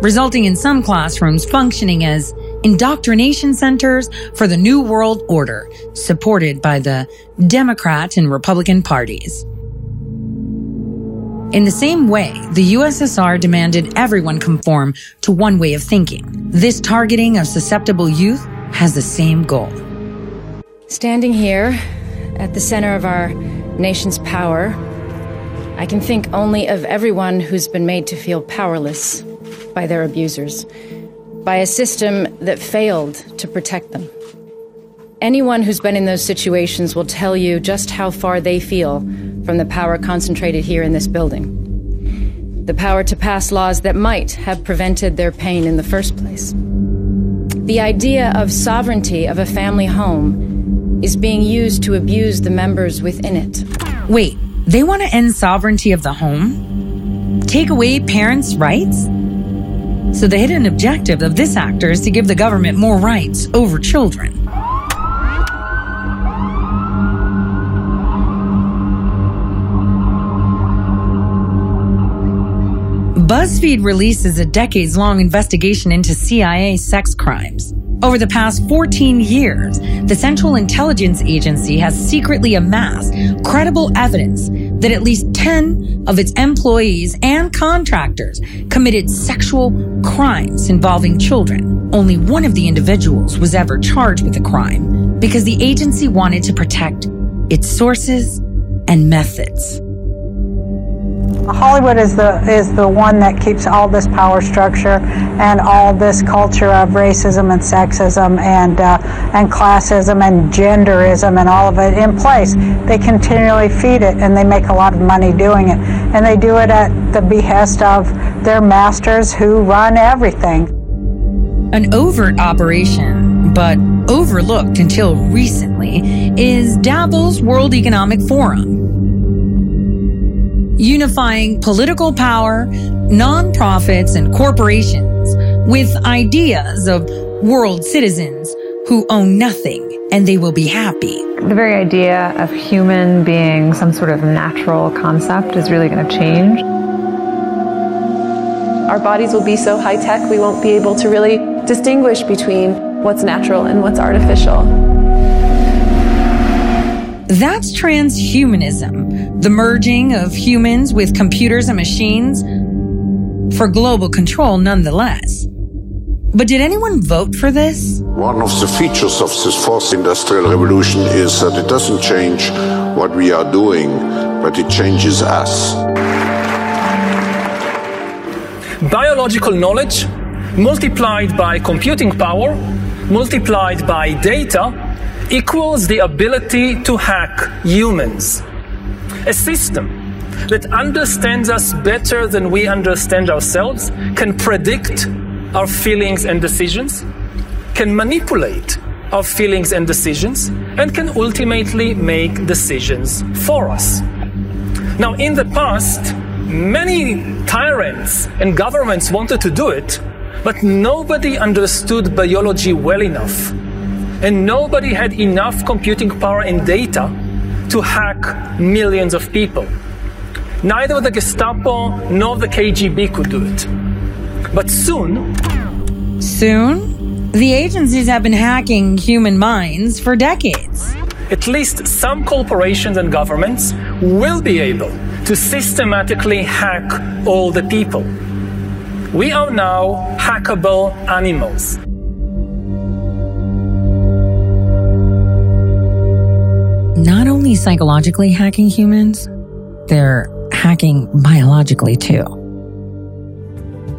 resulting in some classrooms functioning as indoctrination centers for the New World Order, supported by the Democrat and Republican parties. In the same way, the USSR demanded everyone conform to one way of thinking. This targeting of susceptible youth has the same goal. Standing here at the center of our nation's power, I can think only of everyone who's been made to feel powerless by their abusers, by a system that failed to protect them. Anyone who's been in those situations will tell you just how far they feel from the power concentrated here in this building. The power to pass laws that might have prevented their pain in the first place. The idea of sovereignty of a family home is being used to abuse the members within it. Wait, they want to end sovereignty of the home? Take away parents' rights? So the hidden objective of this actor is to give the government more rights over children. BuzzFeed releases a decades long investigation into CIA sex crimes. Over the past 14 years, the Central Intelligence Agency has secretly amassed credible evidence that at least 10 of its employees and contractors committed sexual crimes involving children. Only one of the individuals was ever charged with a crime because the agency wanted to protect its sources and methods. Hollywood is the is the one that keeps all this power structure and all this culture of racism and sexism and uh, and classism and genderism and all of it in place. They continually feed it and they make a lot of money doing it, and they do it at the behest of their masters who run everything. An overt operation, but overlooked until recently, is Davos World Economic Forum unifying political power, nonprofits, and corporations with ideas of world citizens who own nothing and they will be happy. The very idea of human being some sort of natural concept is really going to change. Our bodies will be so high tech, we won't be able to really distinguish between what's natural and what's artificial. That's transhumanism, the merging of humans with computers and machines for global control nonetheless. But did anyone vote for this? One of the features of this fourth industrial revolution is that it doesn't change what we are doing, but it changes us. Biological knowledge multiplied by computing power, multiplied by data, equals the ability to hack humans. A system that understands us better than we understand ourselves, can predict our feelings and decisions, can manipulate our feelings and decisions and can ultimately make decisions for us. Now, in the past, many tyrants and governments wanted to do it, but nobody understood biology well enough. And nobody had enough computing power and data to hack millions of people. Neither the Gestapo nor the KGB could do it. But soon. Soon? The agencies have been hacking human minds for decades. At least some corporations and governments will be able to systematically hack all the people. We are now hackable animals. Only psychologically hacking humans, they're hacking biologically too.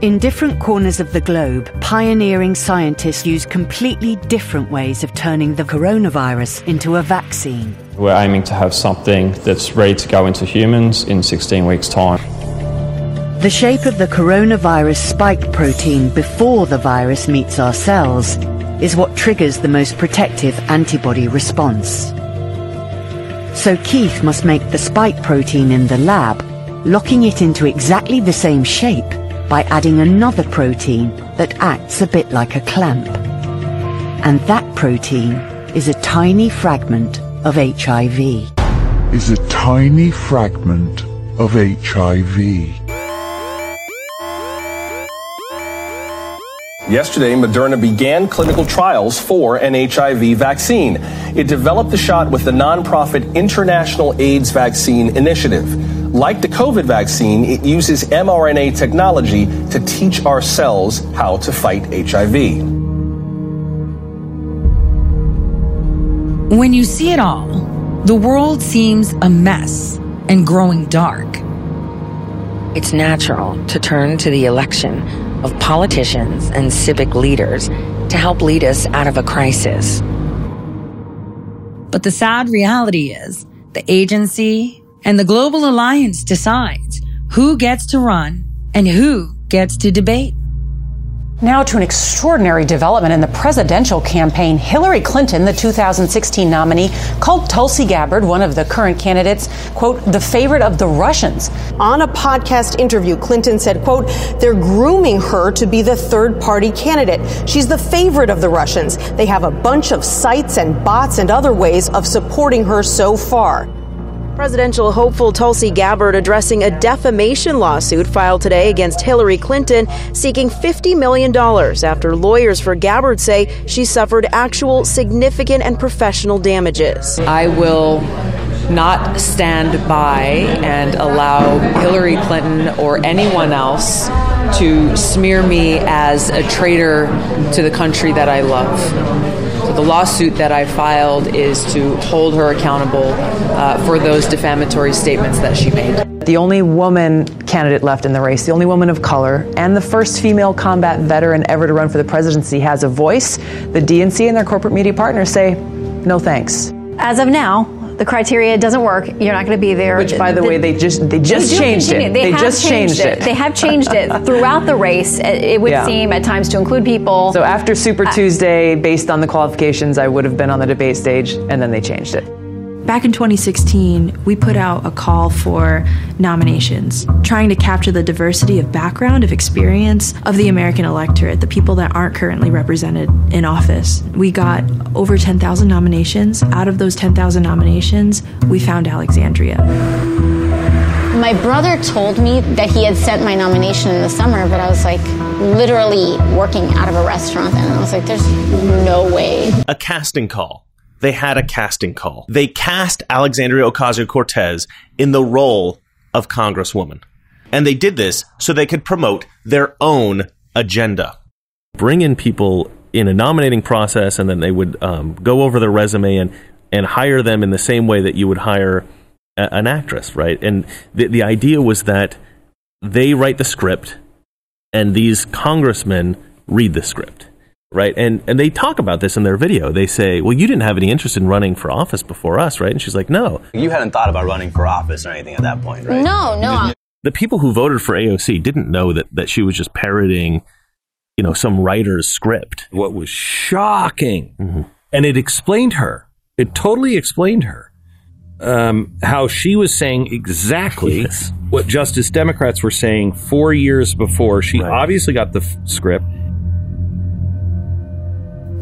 In different corners of the globe, pioneering scientists use completely different ways of turning the coronavirus into a vaccine. We're aiming to have something that's ready to go into humans in 16 weeks' time. The shape of the coronavirus spike protein before the virus meets our cells is what triggers the most protective antibody response. So Keith must make the spike protein in the lab, locking it into exactly the same shape by adding another protein that acts a bit like a clamp. And that protein is a tiny fragment of HIV. Is a tiny fragment of HIV. Yesterday, Moderna began clinical trials for an HIV vaccine. It developed the shot with the nonprofit International AIDS Vaccine Initiative. Like the COVID vaccine, it uses mRNA technology to teach our cells how to fight HIV. When you see it all, the world seems a mess and growing dark. It's natural to turn to the election of politicians and civic leaders to help lead us out of a crisis. But the sad reality is the agency and the global alliance decides who gets to run and who gets to debate. Now to an extraordinary development in the presidential campaign. Hillary Clinton, the 2016 nominee, called Tulsi Gabbard, one of the current candidates, quote, the favorite of the Russians. On a podcast interview, Clinton said, quote, they're grooming her to be the third party candidate. She's the favorite of the Russians. They have a bunch of sites and bots and other ways of supporting her so far. Presidential hopeful Tulsi Gabbard addressing a defamation lawsuit filed today against Hillary Clinton, seeking $50 million after lawyers for Gabbard say she suffered actual significant and professional damages. I will not stand by and allow Hillary Clinton or anyone else to smear me as a traitor to the country that I love. So the lawsuit that I filed is to hold her accountable uh, for those defamatory statements that she made. The only woman candidate left in the race, the only woman of color, and the first female combat veteran ever to run for the presidency has a voice. The DNC and their corporate media partners say, no thanks. As of now, the criteria doesn't work. You're not going to be there. Which, by the, the way, they just they just they changed continue. it. They, they just changed, changed it. They have changed it throughout the race. It would Yeah. seem at times to include people. So after Super uh, Tuesday, based on the qualifications, I would have been on the debate stage, and then they changed it. Back in 2016, we put out a call for nominations, trying to capture the diversity of background, of experience of the American electorate, the people that aren't currently represented in office. We got over 10,000 nominations. Out of those 10,000 nominations, we found Alexandria. My brother told me that he had sent my nomination in the summer, but I was like literally working out of a restaurant then. And I was like, there's no way. a casting call. They had a casting call. They cast Alexandria Ocasio Cortez in the role of Congresswoman. And they did this so they could promote their own agenda. bring in people in a nominating process, and then they would um, go over their resume and and hire them in the same way that you would hire a, an actress, right? And the the idea was that they write the script, and these congressmen read the script, right? And and they talk about this in their video. They say, "Well, you didn't have any interest in running for office before us, right?" And she's like, "No." You hadn't thought about running for office or anything at that point, right? No, no. the people who voted for AOC didn't know that, that she was just parroting, you know, some writer's script. What was shocking And it explained her. It totally explained her. Um, how she was saying exactly yes. what Justice Democrats were saying four years before. She right. obviously got the f- script.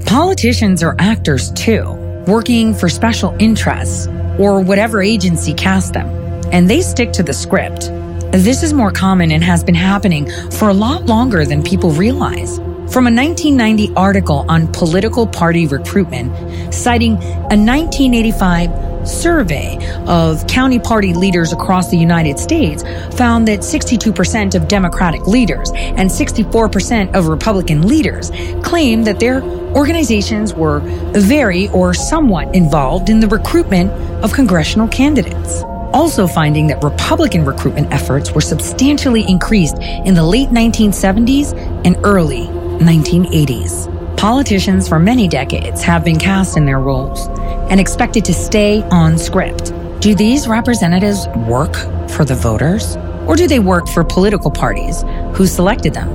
Politicians are actors too, working for special interests or whatever agency cast them, and they stick to the script. This is more common and has been happening for a lot longer than people realize. From a 1990 article on political party recruitment, citing a 1985 survey of county party leaders across the United States, found that 62% of Democratic leaders and 64% of Republican leaders claimed that their organizations were very or somewhat involved in the recruitment of congressional candidates also finding that Republican recruitment efforts were substantially increased in the late 1970s and early 1980s. Politicians for many decades have been cast in their roles and expected to stay on script. Do these representatives work for the voters? Or do they work for political parties who selected them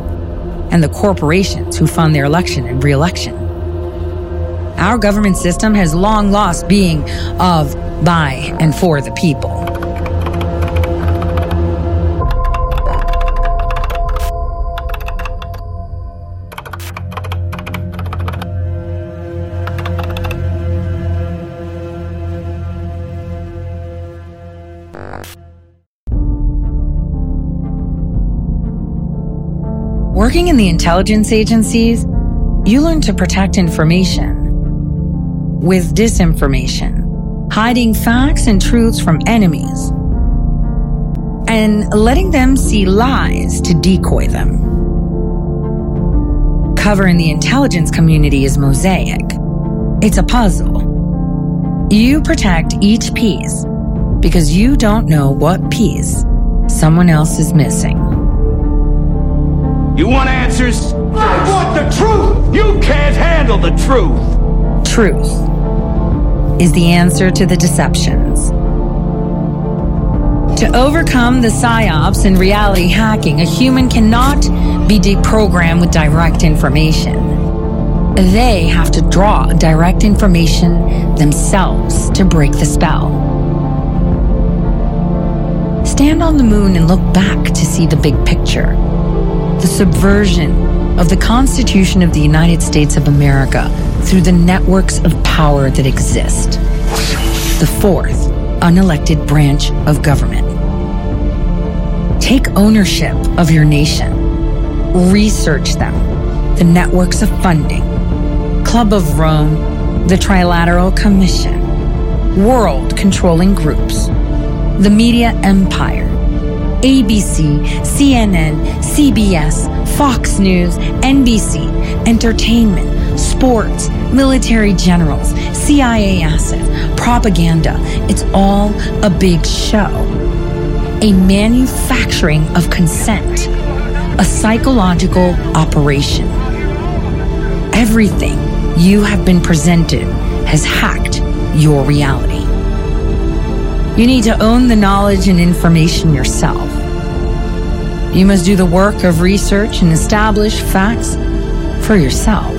and the corporations who fund their election and reelection? Our government system has long lost being of, by, and for the people. Working in the intelligence agencies, you learn to protect information with disinformation, hiding facts and truths from enemies, and letting them see lies to decoy them. Cover in the intelligence community is mosaic. It's a puzzle. You protect each piece because you don't know what piece someone else is missing. You want answers? I want the truth! You can't handle the truth! Truth is the answer to the deceptions. To overcome the psyops and reality hacking, a human cannot be deprogrammed with direct information. They have to draw direct information themselves to break the spell. Stand on the moon and look back to see the big picture the subversion of the Constitution of the United States of America through the networks of power that exist. The fourth, unelected branch of government. Take ownership of your nation. Research them. The networks of funding. Club of Rome, the Trilateral Commission, world controlling groups, the media empire, ABC, CNN, CBS, Fox News, NBC, entertainment, sports, military generals, CIA assets, propaganda. It's all a big show. A manufacturing of consent, a psychological operation. Everything you have been presented has hacked your reality. You need to own the knowledge and information yourself. You must do the work of research and establish facts for yourself.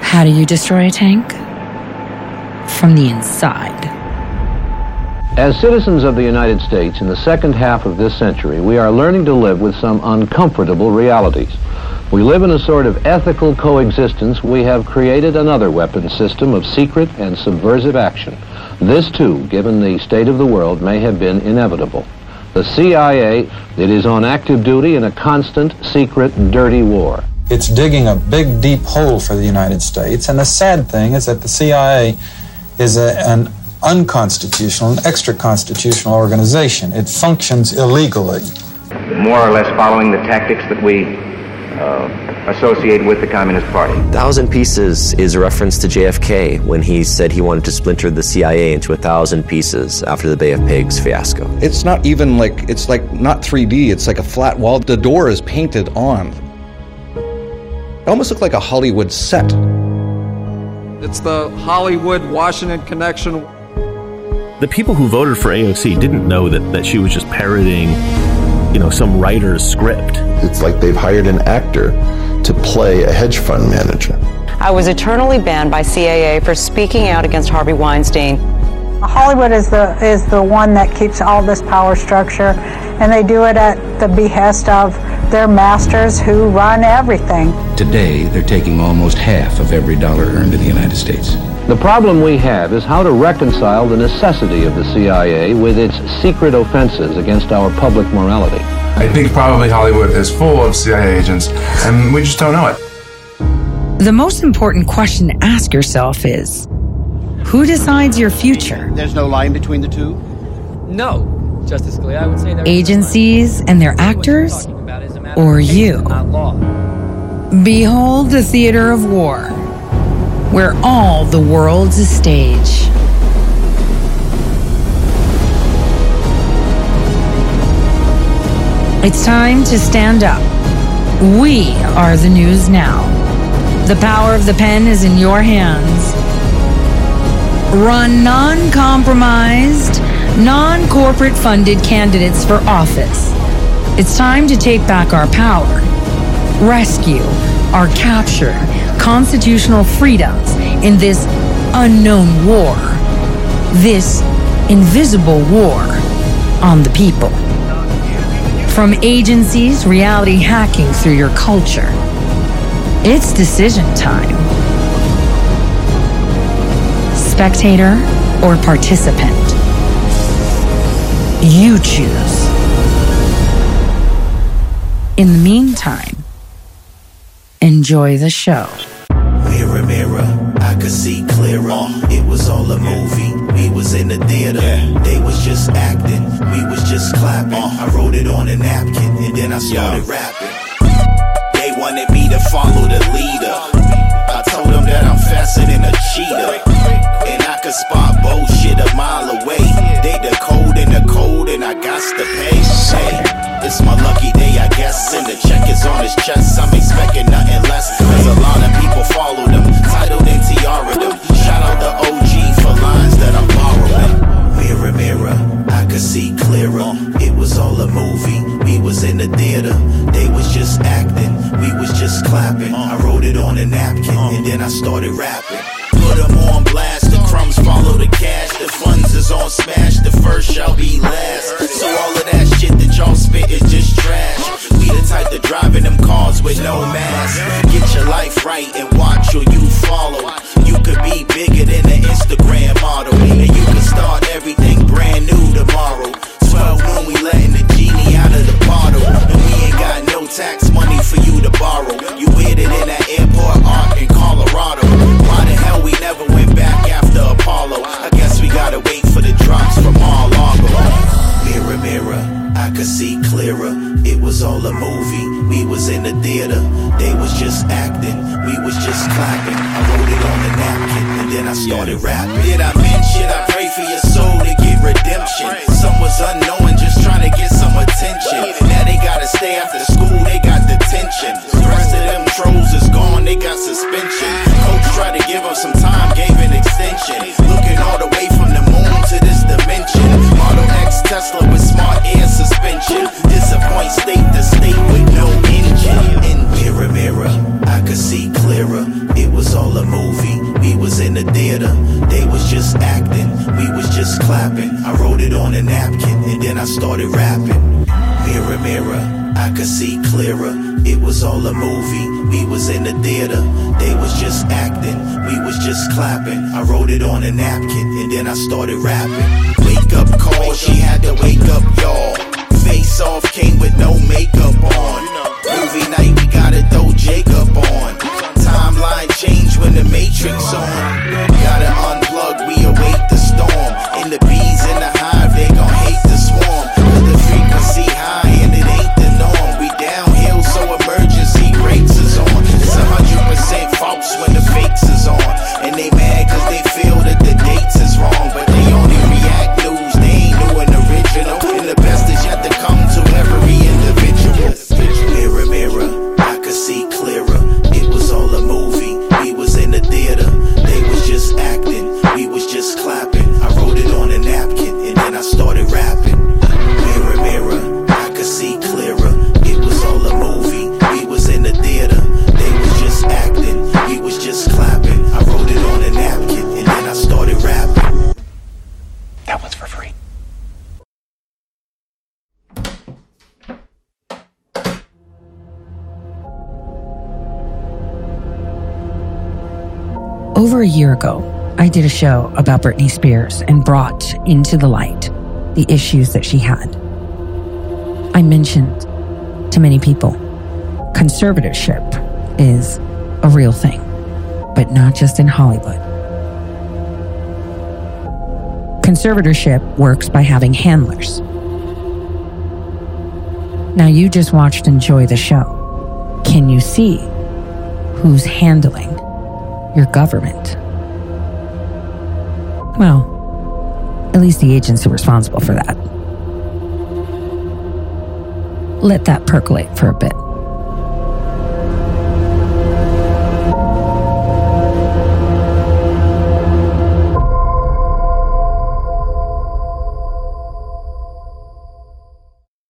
How do you destroy a tank? From the inside. As citizens of the United States in the second half of this century, we are learning to live with some uncomfortable realities. We live in a sort of ethical coexistence. We have created another weapon system of secret and subversive action. This, too, given the state of the world, may have been inevitable. The CIA, it is on active duty in a constant, secret, dirty war. It's digging a big, deep hole for the United States. And the sad thing is that the CIA is a, an unconstitutional an extra-constitutional organization. It functions illegally. More or less following the tactics that we uh, associated with the Communist Party. Thousand Pieces is a reference to JFK when he said he wanted to splinter the CIA into a thousand pieces after the Bay of Pigs fiasco. It's not even like, it's like not 3D, it's like a flat wall. The door is painted on. It almost looked like a Hollywood set. It's the Hollywood Washington connection. The people who voted for AOC didn't know that, that she was just parroting you know, some writer's script. It's like they've hired an actor to play a hedge fund manager. I was eternally banned by CAA for speaking out against Harvey Weinstein. Hollywood is the is the one that keeps all this power structure, and they do it at the behest of their masters who run everything. Today, they're taking almost half of every dollar earned in the United States. The problem we have is how to reconcile the necessity of the CIA with its secret offenses against our public morality. I think probably Hollywood is full of CIA agents, and we just don't know it. The most important question to ask yourself is who decides your future? There's no line between the two? No. Justice Scalia, I would say there Agencies and their actors? Or you? Behold the theater of war, where all the world's a stage. It's time to stand up. We are the news now. The power of the pen is in your hands. Run non compromised, non corporate funded candidates for office. It's time to take back our power, rescue our captured constitutional freedoms in this unknown war, this invisible war on the people. From agencies reality hacking through your culture, it's decision time. Spectator or participant? You choose. In the meantime, enjoy the show. Mirror, mirror, I could see clearer. Uh. It was all a movie. We was in the theater. They was just acting. We was just clapping. Uh. I wrote it on a napkin and then I started rapping. They wanted me to follow the leader. I told them that I'm faster than a cheetah. And I could spot bullshit a mile away. They the code in the code and I got to pay. Say, it's my lucky day, I guess. And the check is on his chest. I'm expecting nothing less. Cause show about Britney Spears and brought into the light the issues that she had. I mentioned to many people conservatorship is a real thing, but not just in Hollywood. Conservatorship works by having handlers. Now, you just watched Enjoy the Show. Can you see who's handling your government? Well, at least the agents are responsible for that. Let that percolate for a bit.